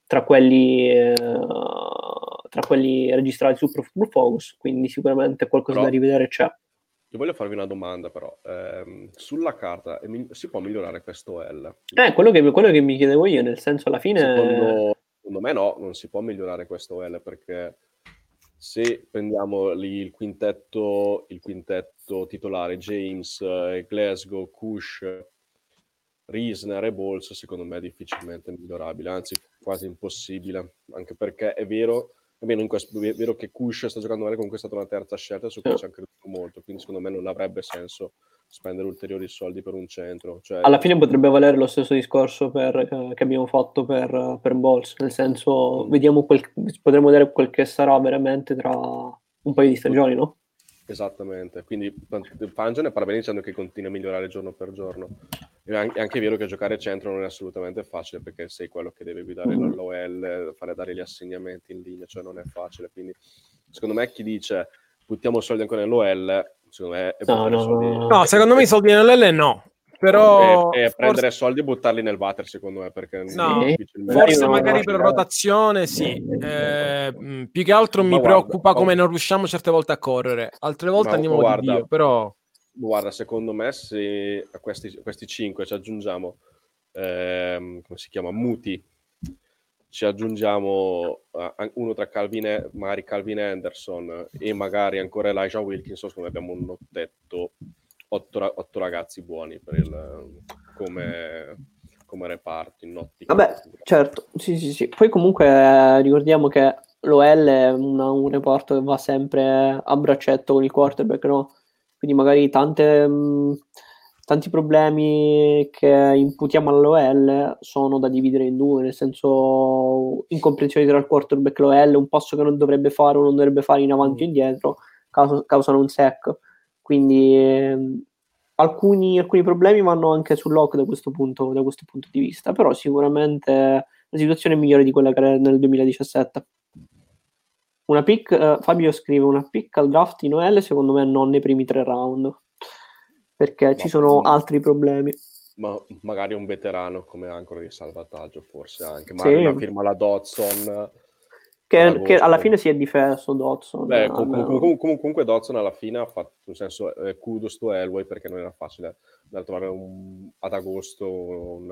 tra quelli, eh, tra quelli registrati su Pro Football Focus, quindi sicuramente qualcosa Però- da rivedere c'è. Io voglio farvi una domanda, però. Ehm, sulla carta mi- si può migliorare questo L? Eh, quello che, quello che mi chiedevo io, nel senso alla fine... Secondo, secondo me no, non si può migliorare questo L perché se prendiamo lì il quintetto, il quintetto titolare James, eh, Glasgow, Kush, Riesner e Bols, secondo me è difficilmente migliorabile, anzi quasi impossibile, anche perché è vero, almeno in questo, è vero che Kush sta giocando bene, comunque è stata una terza scelta su cui ci hanno creduto molto, quindi secondo me non avrebbe senso spendere ulteriori soldi per un centro. Cioè, Alla fine potrebbe valere lo stesso discorso per- eh, che abbiamo fatto per, per Balls, nel senso vediamo quel, potremmo vedere quel che sarà veramente tra un paio di stagioni, no? Esattamente, quindi Fangio ne parla bene dicendo che continua a migliorare giorno per giorno. È an- è anche vero che giocare centro non è assolutamente facile perché sei quello che deve guidare Mhm. l'OL, fare dare gli assegnamenti in linea, cioè non è facile. Quindi secondo me chi dice buttiamo soldi ancora nell'OL, secondo me è No, no, soldi. no. Secondo me i soldi nell'L no. Però è, è forse- prendere soldi e buttarli nel water, secondo me, perché No, Forse no, magari no, per no. rotazione sì, Eh, mh, più che altro mi guarda, preoccupa come non riusciamo certe volte a correre, altre volte Ma andiamo guarda, di Dio, però Guarda, secondo me se a questi, a questi cinque ci aggiungiamo, ehm, come si chiama, Muti, ci aggiungiamo eh, uno tra Calvin, magari Calvin Anderson e magari ancora Elijah Wilkinson, secondo abbiamo un ottetto, otto, ra- otto ragazzi buoni per il, come, come reparto in ottica. Vabbè, certo, sì, sì, sì. Poi comunque eh, ricordiamo che l'OL è una- un reparto che va sempre a braccetto con il quarterback, no? Quindi magari tante, mh, tanti problemi che imputiamo all'OL sono da dividere in due, nel senso incomprensioni tra il quarterback e l'OL, un passo che non dovrebbe fare o non dovrebbe fare in avanti o indietro, causa- causano un sec. Quindi ehm, alcuni, alcuni problemi vanno anche sull'OC da questo, punto, da questo punto di vista, però sicuramente la situazione è migliore di quella che era nel 2017. Una pick, eh, Fabio scrive una pick al draft in OL, secondo me non nei primi tre round, perché ci Ma- sono altri problemi. Ma magari un veterano come ancora di salvataggio, forse anche. Magari Sì. una firma la Dodson. Che, che alla fine si è difeso Dodson. Beh, eh, com- com- almeno. com- com- comunque Dodson alla fine ha fatto, nel senso, eh, kudos to Elway perché non era facile da trovare un- ad agosto un,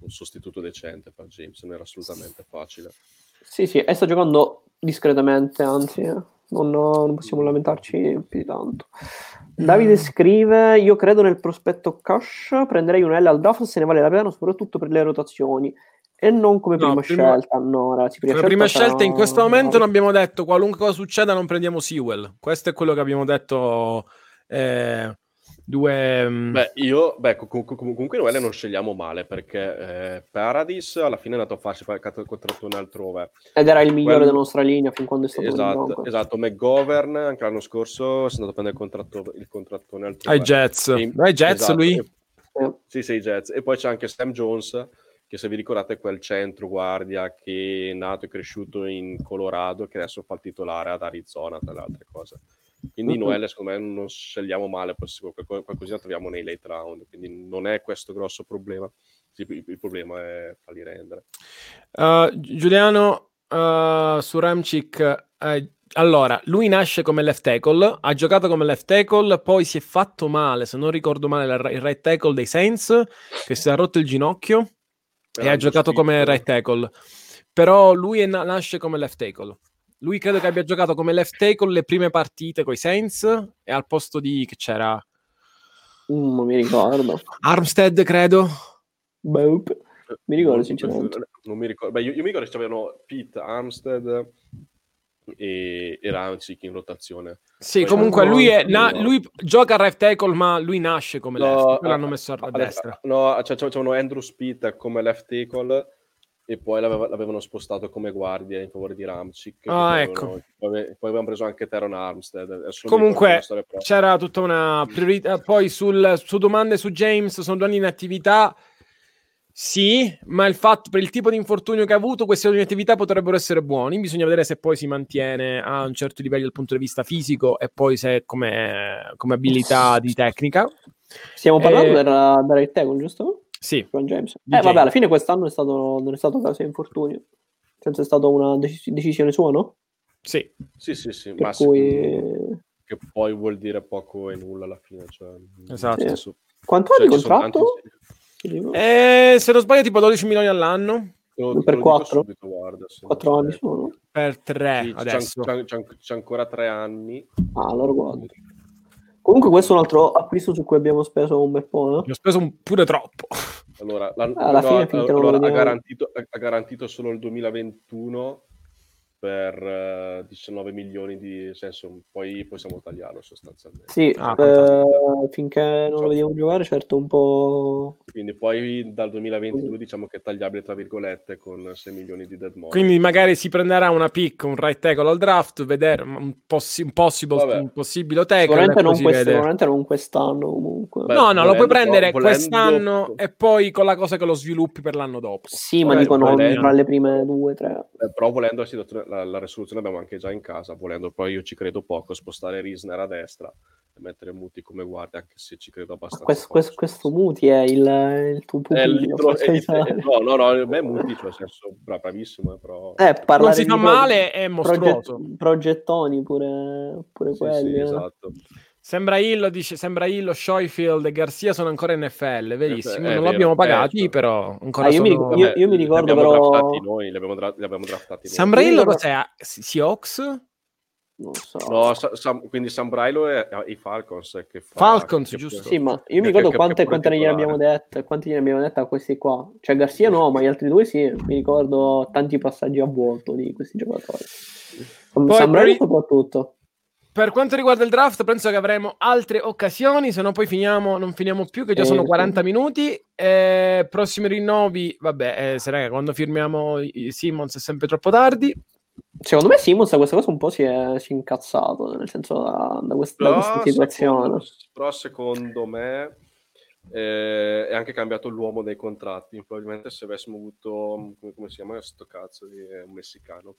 un sostituto decente per James, non era assolutamente facile. Sì, sì, e sta giocando discretamente, anzi, eh, non, non possiamo lamentarci più di tanto. Davide scrive: Io credo nel prospetto cash, prenderei un L al draft se ne vale la pena, soprattutto per le rotazioni. E non come No, prima, prima- scelta. Ragazzi, prima la scelta prima sarà- scelta in questo momento non abbiamo detto qualunque cosa succeda non prendiamo Sewell. Questo è quello che abbiamo detto eh, due... mm, Beh, io, beh, co- co- comunque noi non scegliamo male perché eh, Paradis alla fine è andato facile perché ha contratto altrove. Ed era il migliore Quello- della nostra linea fin quando è stato Esatto, esatto. McGovern anche l'anno scorso è andato a prendere il, contratto, il contrattone altrove. ai Jets. E- Ai Jets esatto, lui? e- Eh, Sì, sì, Jets. E poi c'è anche Sam Jones, che se vi ricordate è quel centro guardia che è nato e cresciuto in Colorado, che adesso fa il titolare ad Arizona, tra le altre cose. Quindi Mhm. Noel, secondo me, non scegliamo male, poi se qualco- qualcosina troviamo nei late round, quindi non è questo grosso problema. Il, il problema è farli rendere. Uh, Giuliano uh, su Ramchick. eh, allora, lui nasce come left tackle, ha giocato come left tackle, poi si è fatto male, se non ricordo male, la- il right tackle dei Saints, che si è rotto il ginocchio e ha giocato come right tackle. Però lui na- nasce come left tackle. Lui credo che abbia giocato come left tackle le prime partite con i Saints e al posto di che c'era Mm, non mi ricordo. Armstead, credo. Boh, mi ricordo Non- sinceramente. Non mi ricordo. Beh, io, io mi ricordo che c'avevano Pete Armstead e, e Ramsey in rotazione. Sì, Poi- comunque lui, è, na- lui gioca a right tackle, ma lui nasce come No, left. L'hanno messo a destra. No, c'avevano Andrew Speed come left tackle e poi l'aveva- l'avevano spostato come guardia in favore di Ramchick. Ah, ecco. Poi, poi avevano preso anche Teron Armstead. Comunque c'era tutta una priorità. Poi sul, su domande su James, sono due anni in attività. Sì, ma il fatto per il tipo di infortunio che ha avuto, questi anni in attività potrebbero essere buoni. Bisogna vedere se poi si mantiene a un certo livello dal punto di vista fisico e poi se come, come abilità di tecnica. Stiamo parlando Eh, del, del right tackle, giusto? Sì, Ron James. Di Eh, vabbè, alla fine quest'anno è stato, non è stato caso di infortunio. Senza è stata una dec- decisione sua, no? sì. Sì, sì, sì. Per ma cui... che poi vuol dire poco e nulla alla fine. Cioè, Esatto. nel senso- Quanto ha cioè, di ci sono contratto? tanti-? Eh, se non sbaglio, tipo 12 milioni all'anno lo- Per te lo dico quattro? subito, guarda, sì. Quattro anni sono? per 3 sì, c'è, adesso. c'è- c'è- c'è ancora tre anni. Ah, allora guarda. Comunque questo è un altro acquisto su cui abbiamo speso un bel po', no? Io ho speso un- pure troppo. Allora, l'anno- Alla no, fine lo allora, ha, garantito, ha garantito solo il 2021 per eh, 19 milioni di senso, poi possiamo tagliarlo sostanzialmente. Sì, Ah, eh, finché non lo vediamo giocare, certo un po'... Quindi poi dal 2022 diciamo che è tagliabile tra virgolette con 6 milioni di dead money. Quindi magari si prenderà una pick, un right tackle al draft, vedere un, possi- un possible, un possibile tackle. Sicuramente non, vede. sicuramente non quest'anno comunque. Beh, no, no, lo puoi volendo- prendere volendo- quest'anno e poi con la cosa che lo sviluppi per l'anno dopo. sì, ma vabbè, dico non volendo- tra le prime due, tre. Eh, però volendo la, situazione- la, la risoluzione abbiamo anche già in casa, volendo poi io ci credo poco, spostare Risner a destra e mettere Muti come guardia, anche se ci credo abbastanza. Questo, poco. questo, questo Muti è il, il tuo È il- pupillo. è il- [laughs] no, no, no, a me Muti, cioè, senso, bra- bravissimo, eh, però... Eh, Non si fa male, è proget- mostruoso. progettoni pure, pure Sì, quelli. sì, eh. esatto. Sembra Illo, dice, sembra Illo, Schofield e Garcia sono ancora in NFL, verissimo. Eh, non l'abbiamo pagati, certo. però ancora Ah, io mi sono... ricordo- io- io mi li ricordo abbiamo però- draftati noi, li abbiamo, dra- li abbiamo draftati noi. Sembra Illo cos'è? Si- Seahawks? Non so. No, Sa- Sam- quindi Sam Brailo e i Falcons che fa, Falcons, che- giusto. Sì, ma io mi ricordo che- quante, che quante ne abbiamo dette, quanti ne abbiamo dette a questi qua. Cioè Garcia no, ma gli altri due sì. Mi ricordo tanti passaggi a vuoto di questi giocatori. Poi Breno soprattutto. Per quanto riguarda il draft, penso che avremo altre occasioni, se no poi finiamo, non finiamo più, che già Eh, sono sì. 40 minuti. Eh, prossimi rinnovi, vabbè, eh, se raga, quando firmiamo i Simmons è sempre troppo tardi. Secondo me Simons a questa cosa un po' si è, si è incazzato, nel senso da, da quest- da questa situazione. secondo, però secondo me eh, è anche cambiato l'uomo dei contratti. Probabilmente se avessimo avuto, come, come si chiama questo cazzo di è un messicano,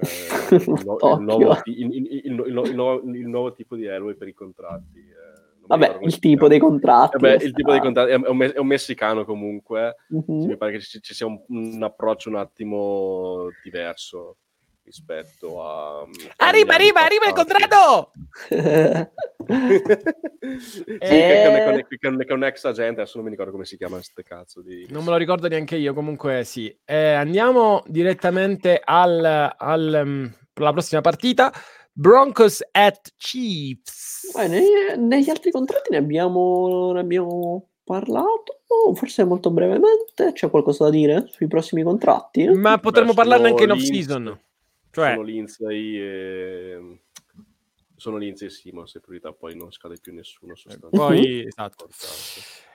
eh, il, [laughs] no- il nuovo, il- il tipo di Elway per i contratti. eh, Vabbè, come il tipo dei contratti. Eh lo il tipo dei contratti è un, è un messicano comunque. Mhm. Sì, mi pare che ci, ci sia un, un approccio un attimo diverso rispetto a... Arriva, arriva, arriva il contratto! [laughs] sì, Eh. che, che, che, che, che è un ex agente, adesso non mi ricordo come si chiama ste cazzo di... Non me lo ricordo neanche io, comunque sì. Eh, andiamo direttamente al, al, um, alla prossima partita. Broncos at Chiefs. Beh, ne- negli altri contratti ne abbiamo, ne abbiamo parlato, forse molto brevemente. C'è qualcosa da dire sui prossimi contratti? Ma potremmo Beh, parlarne anche in off-season. Cioè, Sono Lindsay e... Sono Lindsay e Simons in priorità, poi non scade più nessuno sostanzialmente. poi, esatto.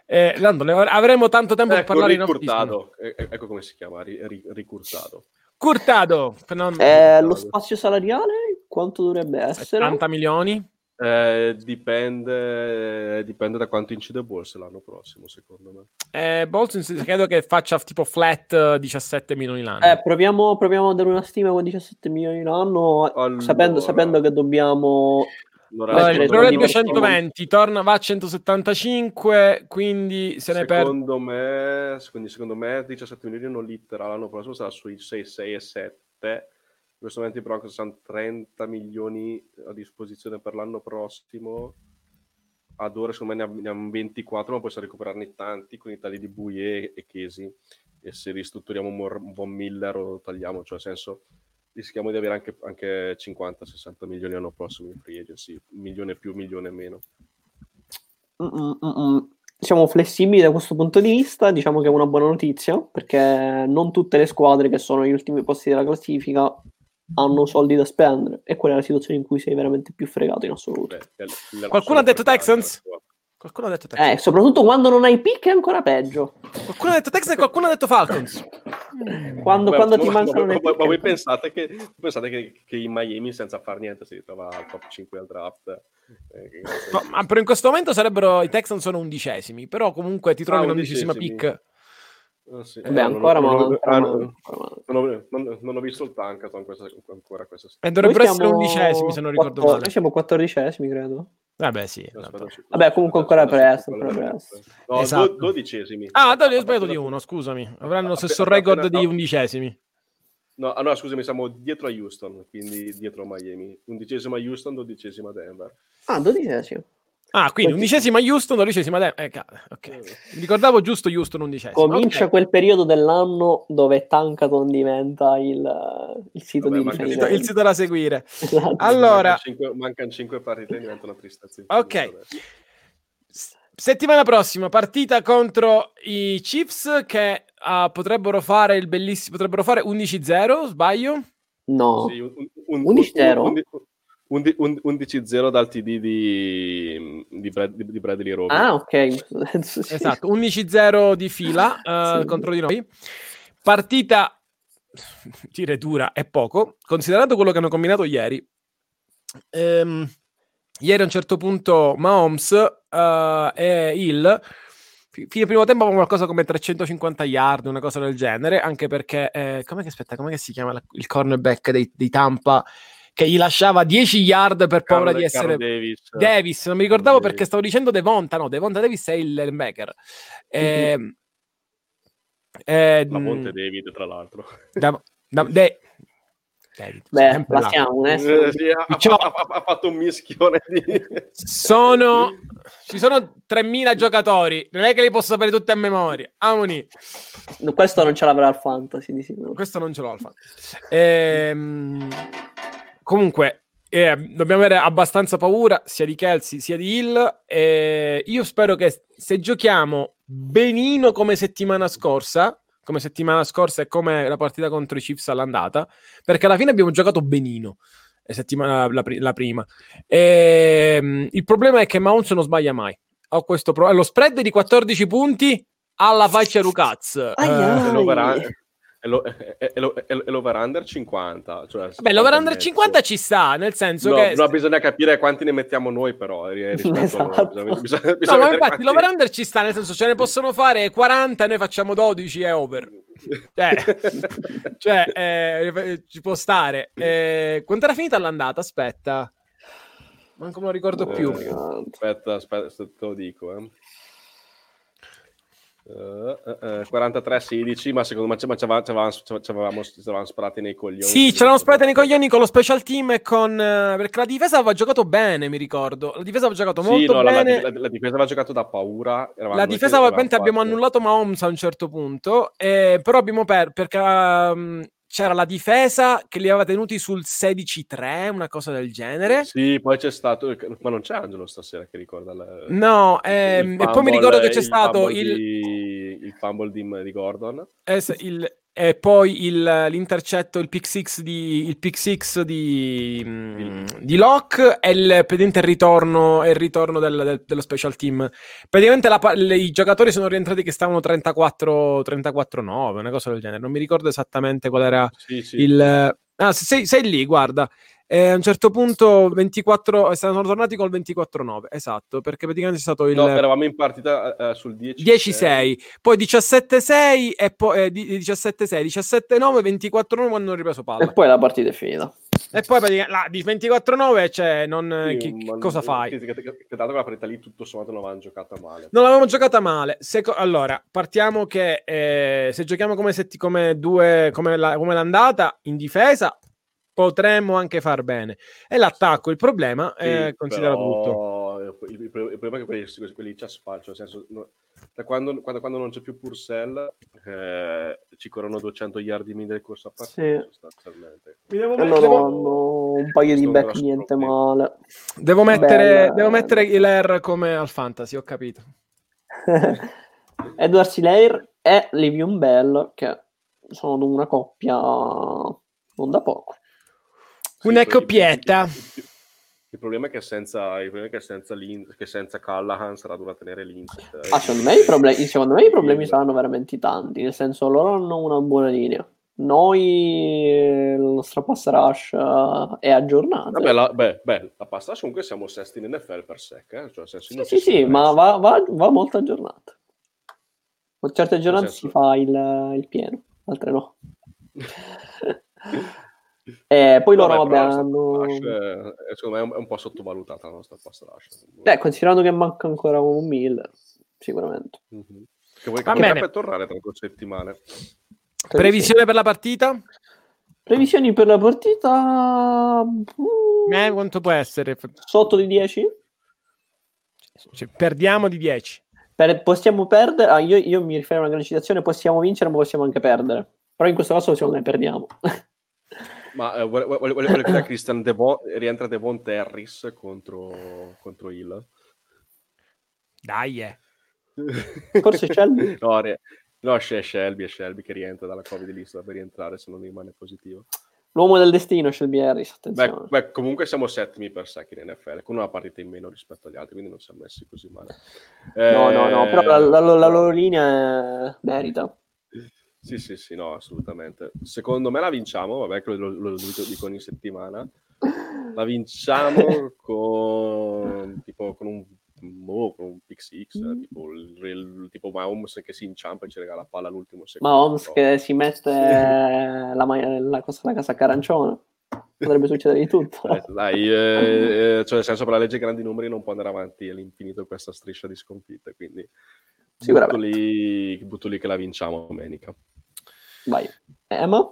Eh, Nando, le- avremo tanto tempo per Ecco, parlare in off-season. ricurtato, Eh, eh, ecco come si chiama, ri- ri- ricurtato. Curtado, fenom- Eh, lo spazio salariale quanto dovrebbe essere? 70 milioni. Eh, dipende, dipende da quanto incide borse l'anno prossimo, secondo me. Eh, Bolton credo che faccia tipo flat eh, 17 milioni l'anno. Eh, proviamo, proviamo a dare una stima con 17 milioni l'anno, Allora. sapendo, sapendo che dobbiamo... Allora, il secondo, Pro è diversi 220, torna, va a 175, quindi se ne perde. secondo me, quindi secondo me 17 milioni non litera l'anno prossimo sarà sui 6, 6 e 7. In questo momento i Broncos hanno 30 milioni a disposizione per l'anno prossimo. Ad ora secondo me ne ha- ne hanno 24, ma possiamo recuperarne tanti con i tagli di Bouye e Chesi. E se ristrutturiamo Mor- Von Miller o tagliamo, cioè nel senso rischiamo di avere anche, anche 50-60 milioni l'anno prossimo in free agency, milione più, milione meno. Mm-mm-mm. Siamo flessibili da questo punto di vista, diciamo che è una buona notizia, perché non tutte le squadre che sono agli ultimi posti della classifica hanno soldi da spendere e quella è la situazione in cui sei veramente più fregato in assoluto. Beh, l- l- Qualcuno ha detto Texans? Qualcuno ha detto Texans. Eh, soprattutto quando non hai pick è ancora peggio. Qualcuno ha detto Texans e qualcuno ha detto Falcons. Quando, Beh, quando ma- ti ma- mancano ma, le ma- pick ma voi pensate, che, pensate che, che in Miami senza far niente si ritrova al top 5 al draft? Eh, No, ma però in questo momento sarebbero i Texans sono undicesimi, però comunque ti trovi Ah, in undicesima pick. Ah, sì. Beh, non- ancora, ma non- ma- ho, non- non ho visto il tankathon questa, ancora questa E dovrebbero essere undicesimi, se non ricordo male. Noi siamo quattordicesimi, credo. Vabbè, sì. Aspetta, vabbè. comunque ancora presto. No, Esatto. do- dodicesimi. Ah, dai, ho sbagliato di uno, scusami. Avranno lo stesso record di undicesimi. No, ah, no, scusami, siamo dietro a Houston, quindi dietro a Miami. Undicesima Houston, dodicesima Denver. Ah, dodicesimo. Ah, quindi undicesima Houston, dodicesima Denver. Eh, ca- ok. Mi ricordavo giusto Houston undicesimo. Comincia Ok. quel periodo dell'anno dove Tankathon diventa il, il sito Vabbè, di ma Il riferimento. il sito da seguire. [laughs] Esatto. Allora, mancano 5 partite diventa una tristezza. Ok. Settimana prossima, partita contro i Chiefs che ah, potrebbero fare il bellissimo, potrebbero fare 11-0, sbaglio? No, Sì, un- un- 11-0? un- un- un- 11-0 dal TD di, di, Brad- di Bradley Roby. ah, ok. [laughs] Esatto, 11-0 di fila eh, [laughs] Sì. contro di noi. Partita, dire dura è poco, considerato quello che hanno combinato ieri. Ehm, ieri a un certo punto Mahomes eh, e Hill fi- fine primo tempo avevano qualcosa come 350 yard, una cosa del genere, anche perché, eh, com'è che, aspetta, com'è che si chiama la- il cornerback dei, dei Tampa che gli lasciava 10 yard per paura Carl- di essere... Davis. Davis, non mi ricordavo Davis. perché stavo dicendo Devonta, no, Devonta Davis è il linebacker. Eh, eh, La Monte David, tra l'altro. da- da- De- David, Beh, la siamo, eh. Eh, sì, ha, Ciao. ha- ha- ha fatto un mischione di... Sono [laughs] ci sono 3000 giocatori, non è che li posso sapere tutti a memoria. Amoni, Questo non ce l'avrà al fantasy di sicuro. questo non ce l'ho al fatto. Ehm, comunque, eh, dobbiamo avere abbastanza paura sia di Kelsey sia di Hill. E io spero che se giochiamo benino come settimana scorsa, come settimana scorsa e come la partita contro i Chiefs all'andata, perché alla fine abbiamo giocato benino. eh, la, la prima Ehm, il problema è che Mahomes non sbaglia mai. Ho questo pro- lo spread di 14 punti alla faccia Lucaz. Eh. E l'over- e lo- e- e lo- e l'over-under 50. Cioè Beh, l'over under 50 50 ci sta, nel senso No, che... no, bisogna capire quanti ne mettiamo noi, però. eh, loro. Esatto. Bisogna, bisogna- No, bisogna vedere infatti quanti- l'over under ci sta, nel senso ce ne possono fare 40 e noi facciamo 12 e over. Cioè, [laughs] cioè eh, ci può stare. Eh, quanto era finita l'andata? Aspetta. Manco me lo ricordo più. Eh, aspetta, aspetta, te lo dico. Eh. Eh, eh, eh, 43-16, ma secondo me ci avevamo, ci avevamo, ci avevamo, ci avevamo sparati nei coglioni. Sì, ce l'hanno sparata nei coglioni con lo special team e con... eh, perché la difesa aveva giocato bene, mi ricordo. La difesa aveva giocato Sì, molto no, la, la, bene. la- la difesa aveva giocato da paura. La difesa, ovviamente, avevamo abbiamo annullato Mahomes a un certo punto, eh, però abbiamo perso perché ehm, c'era la difesa che li aveva tenuti sul 16-3, una cosa del genere. Sì, poi c'è stato... Ma non c'è Angelo stasera che ricorda... La, No, il ehm, e poi mi fumble- ricordo che c'è il stato fumble il, di- il fumble di, di Gordon. es- il- e poi il, l'intercetto, il pick six di, il pick six di, mm, di Locke e il, praticamente il ritorno, il ritorno del- del- dello special team. Praticamente la le- i giocatori sono rientrati che stavano 34 34-9, una cosa del genere. Non mi ricordo esattamente qual era Sì, sì. il... Ah, sei, sei lì, guarda. E a un certo punto 24, stanno tornati col 24-9, esatto, perché praticamente è stato il... No, eravamo in partita eh, sul 10. 10-6, poi 17-6 e poi eh, di- 17-6, 17-9, 24-9 quando hanno ripreso palla. E poi la partita è finita. E poi praticamente di 24-9 cioè non eh, Sì, chi- ma- cosa fai? Che, che dato quella partita lì tutto sommato non avevano giocata male. Non l'avevamo giocata male. Seco- allora, partiamo che eh, se giochiamo come, setti- come due come, la- come l'andata in difesa potremmo anche far bene. E l'attacco, il problema è Sì, considerato tutto. però, eh, il, il problema è che quelli, quelli ci asfalto, nel senso, no, da quando, quando, quando, non c'è più Purcell eh, ci corrono 200 yard di del corso a partita sì. sostanzialmente. Mi devo mettere devo... un paio di back niente male. Devo mettere, devo mettere l'R come al fantasy, ho capito. [laughs] Edward Silair e Livium Bell che sono una coppia non da poco. Una coppietta. Il problema è che senza, il problema è che senza, che senza Callahan sarà dura tenere Lindsay. Ah, secondo, me i problemi, secondo me i problemi saranno veramente tanti, nel senso loro hanno una buona linea. Noi, la nostra pass rush uh, è aggiornata. Vabbè, la, beh, beh, la pass rush comunque siamo sesti in NFL per sec, eh? cioè, sì, sì, sì ma va, va, va, molto aggiornata. Con certe giornate senso... si fa il, il pieno, altre no. [laughs] [laughs] Eh, poi loro vabbè, hanno... Rush, secondo me è un, è un, po' sottovalutata la nostra pass rush. Beh, considerando che manca ancora un Miller, sicuramente. Mm-hmm. Che vuoi che per tornare tra due settimane. Previsione per la partita? Previsioni per la partita... Mm, eh, quanto può essere? Sotto di 10? Cioè, perdiamo di 10. Per, possiamo perdere... Ah, io, io, mi riferisco a una grande citazione, possiamo vincere ma possiamo anche perdere. Però in questo caso secondo me perdiamo. [laughs] Ma eh, vuole, vuole, vuole dire Christian Devon, rientra Devon Terris contro, contro Hill? Dai, eh. Forse Shelby? [laughs] no, re, no, c'è Shelby, è Shelby che rientra dalla Covid lista per rientrare se non rimane positivo. L'uomo del destino, Shelby Harris, attenzione. Beh, beh, comunque siamo settimi per secchi in NFL, con una partita in meno rispetto agli altri, quindi non siamo messi così male. Eh, no, no, no, però la, la, la loro linea merita. Sì, sì, sì, no, assolutamente. Secondo me la vinciamo, vabbè, lo, lo, lo dico ogni settimana. La vinciamo [laughs] con, tipo, con un boh, con un six, mm. tipo, il, tipo Mahomes che si inciampa e ci regala la palla all'ultimo secondo. Mahomes no. che si mette la, la, cosa, la casa arancione. Potrebbe succedere di tutto. Eh, dai, eh, eh, cioè nel senso per la legge grandi numeri non può andare avanti all'infinito questa striscia di sconfitte, quindi butto lì, butto lì che la vinciamo domenica. Vai. Emma?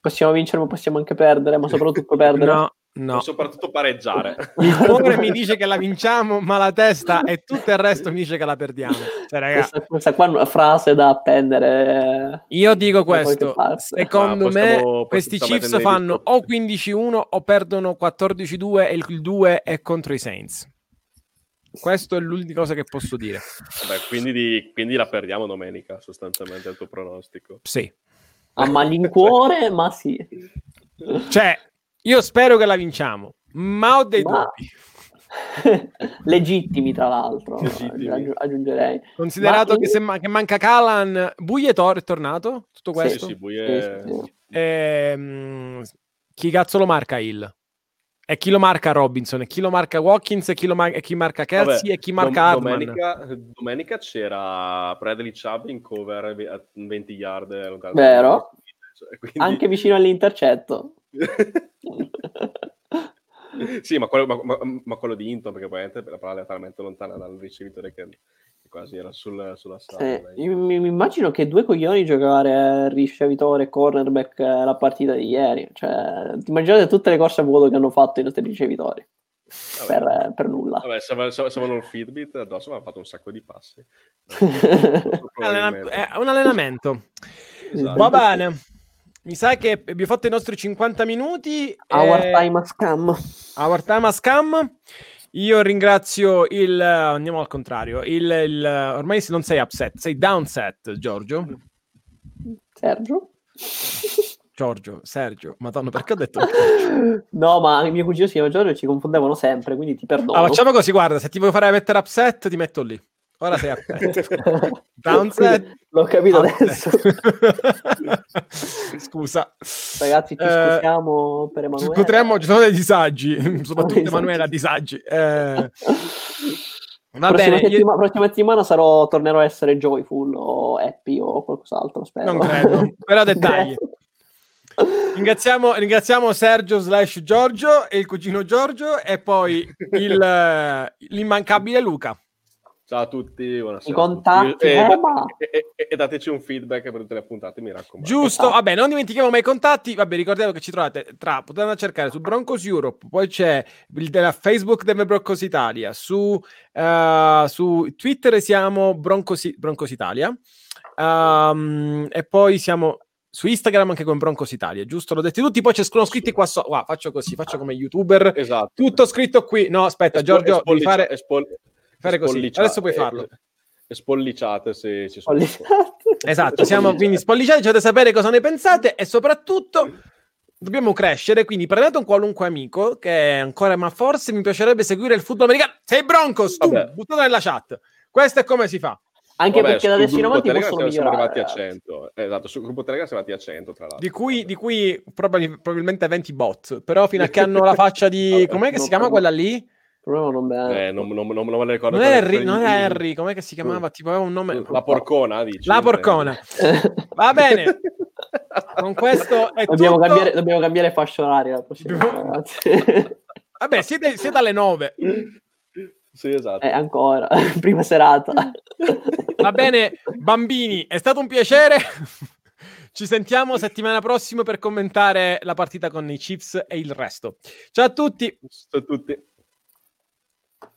Possiamo vincere, ma possiamo anche perdere, ma soprattutto perdere. No, no. soprattutto pareggiare. [laughs] Il cuore mi dice che la vinciamo, ma la testa e tutto il resto mi dice che la perdiamo. Cioè, questa, questa, qua è una frase da appendere. Io dico questo: secondo ah, me, questi Chiefs fanno o 15-1 o perdono 14-2 e il 2 è contro i Saints. Questo è l'unica cosa che posso dire. Beh, quindi, di, quindi, la perdiamo domenica, sostanzialmente, il tuo pronostico. Sì. A malincuore, ma sì. Cioè, io spero che la vinciamo, ma ho dei ma... dubbi. [laughs] Legittimi, tra l'altro, Legittimi. aggiungerei. Considerato ma... che, se man- che manca Calan, Buietor è tornato? Tutto questo? Sì, sì, Buie... sì, sì. Ehm, chi cazzo lo marca il? E chi lo marca Robinson, e chi lo marca Watkins, e chi, lo mar- e chi marca Kelsey, Vabbè, e chi marca dom- domenica, domenica, c'era Bradley Chubb in cover a 20 yard. Vero? Quindi... Anche vicino all'intercetto. [laughs] sì, ma quello, ma, ma, ma quello, di Inton, perché probabilmente la palla è talmente lontana dal ricevitore che quasi era sul, sulla sala. Eh, mi, mi, immagino che due coglioni giocare ricevitore e cornerback eh, la partita di ieri. Cioè, immaginate tutte le corse a vuoto che hanno fatto i nostri ricevitori. Per, eh, per, nulla. Vabbè, se, avevano il Fitbit addosso avevano fatto un sacco di passi. [laughs] è un allenamento. Esatto. Va bene. Mi sa che abbiamo fatto i nostri 50 minuti. Our e... time a scam. Our time a scam. Io ringrazio il. Andiamo al contrario. Il, il, ormai non sei upset, sei downset, Giorgio. Sergio? Giorgio, Sergio, madonna, perché ho detto [laughs] No, ma il mio cugino si chiama Giorgio e ci confondevano sempre, quindi ti perdono. Allora, facciamo così, guarda, se ti vuoi fare mettere upset, ti metto lì. Ora sei upset. [laughs] Downset. L'ho capito adesso. [laughs] Scusa. Ragazzi, ci eh, scusiamo per Emanuele. Scusiamo, ci sono dei disagi, [laughs] soprattutto Emanuele ha disagi. Eh, Va prossima, bene, settima- io... prossima settimana sarò, tornerò a essere joyful o happy o qualcos'altro, spero. Non credo, però dettagli. Ringraziamo, ringraziamo, Sergio slash Giorgio e il cugino Giorgio e poi il, l'immancabile Luca. Ciao a tutti, buonasera. I contatti, e, eh, ma... e, e, e, dateci un feedback per tutte le puntate, mi raccomando. Giusto, esatto. vabbè, non dimentichiamo mai i contatti. Vabbè, ricordiamo che ci trovate tra, potete andare a cercare su Broncos Europe, poi c'è il della Facebook delle Broncos Italia, su, uh, su Twitter siamo Broncos, Broncos Italia, um, e poi siamo su Instagram anche con Broncos Italia, giusto? L'ho detto tutti, poi c'è sono scritti qua sotto. Wow, faccio così, faccio come youtuber. Esatto. Tutto scritto qui. No, aspetta, Espol- Giorgio, devi fare... Espol- fare così. Adesso puoi farlo. E spolliciate se ci sono. Esatto, siamo quindi spolliciati, ci fate sapere cosa ne pensate e soprattutto dobbiamo crescere, quindi prendete un qualunque amico che è ancora, ma forse mi piacerebbe seguire il football americano. Sei Broncos, tu, buttate nella chat. Questo è come si fa. Anche Vabbè, perché da adesso in avanti possono. Siamo arrivati a 100. Esatto, sul gruppo Telegram siamo arrivati a 100, tra l'altro. Di cui, di cui probabil- probabilmente 20 bot, però fino a [laughs] che hanno la faccia di... Com'è che si chiama quella lì? Però non, eh, non, non, non, non me la ricordo. Non è Harry, non è Harry, com'è che si chiamava? Tipo aveva un nome. La porcona, dici. La porcona. [laughs] Va bene. Con questo è dobbiamo tutto. Cambiare, dobbiamo cambiare fascia oraria [laughs] Vabbè, siete, siete alle 9. Sì, esatto. Eh, ancora, [laughs] prima serata. Va bene, bambini, è stato un piacere. Ci sentiamo settimana prossima per commentare la partita con i Chiefs e il resto. Ciao a tutti. Ciao a tutti.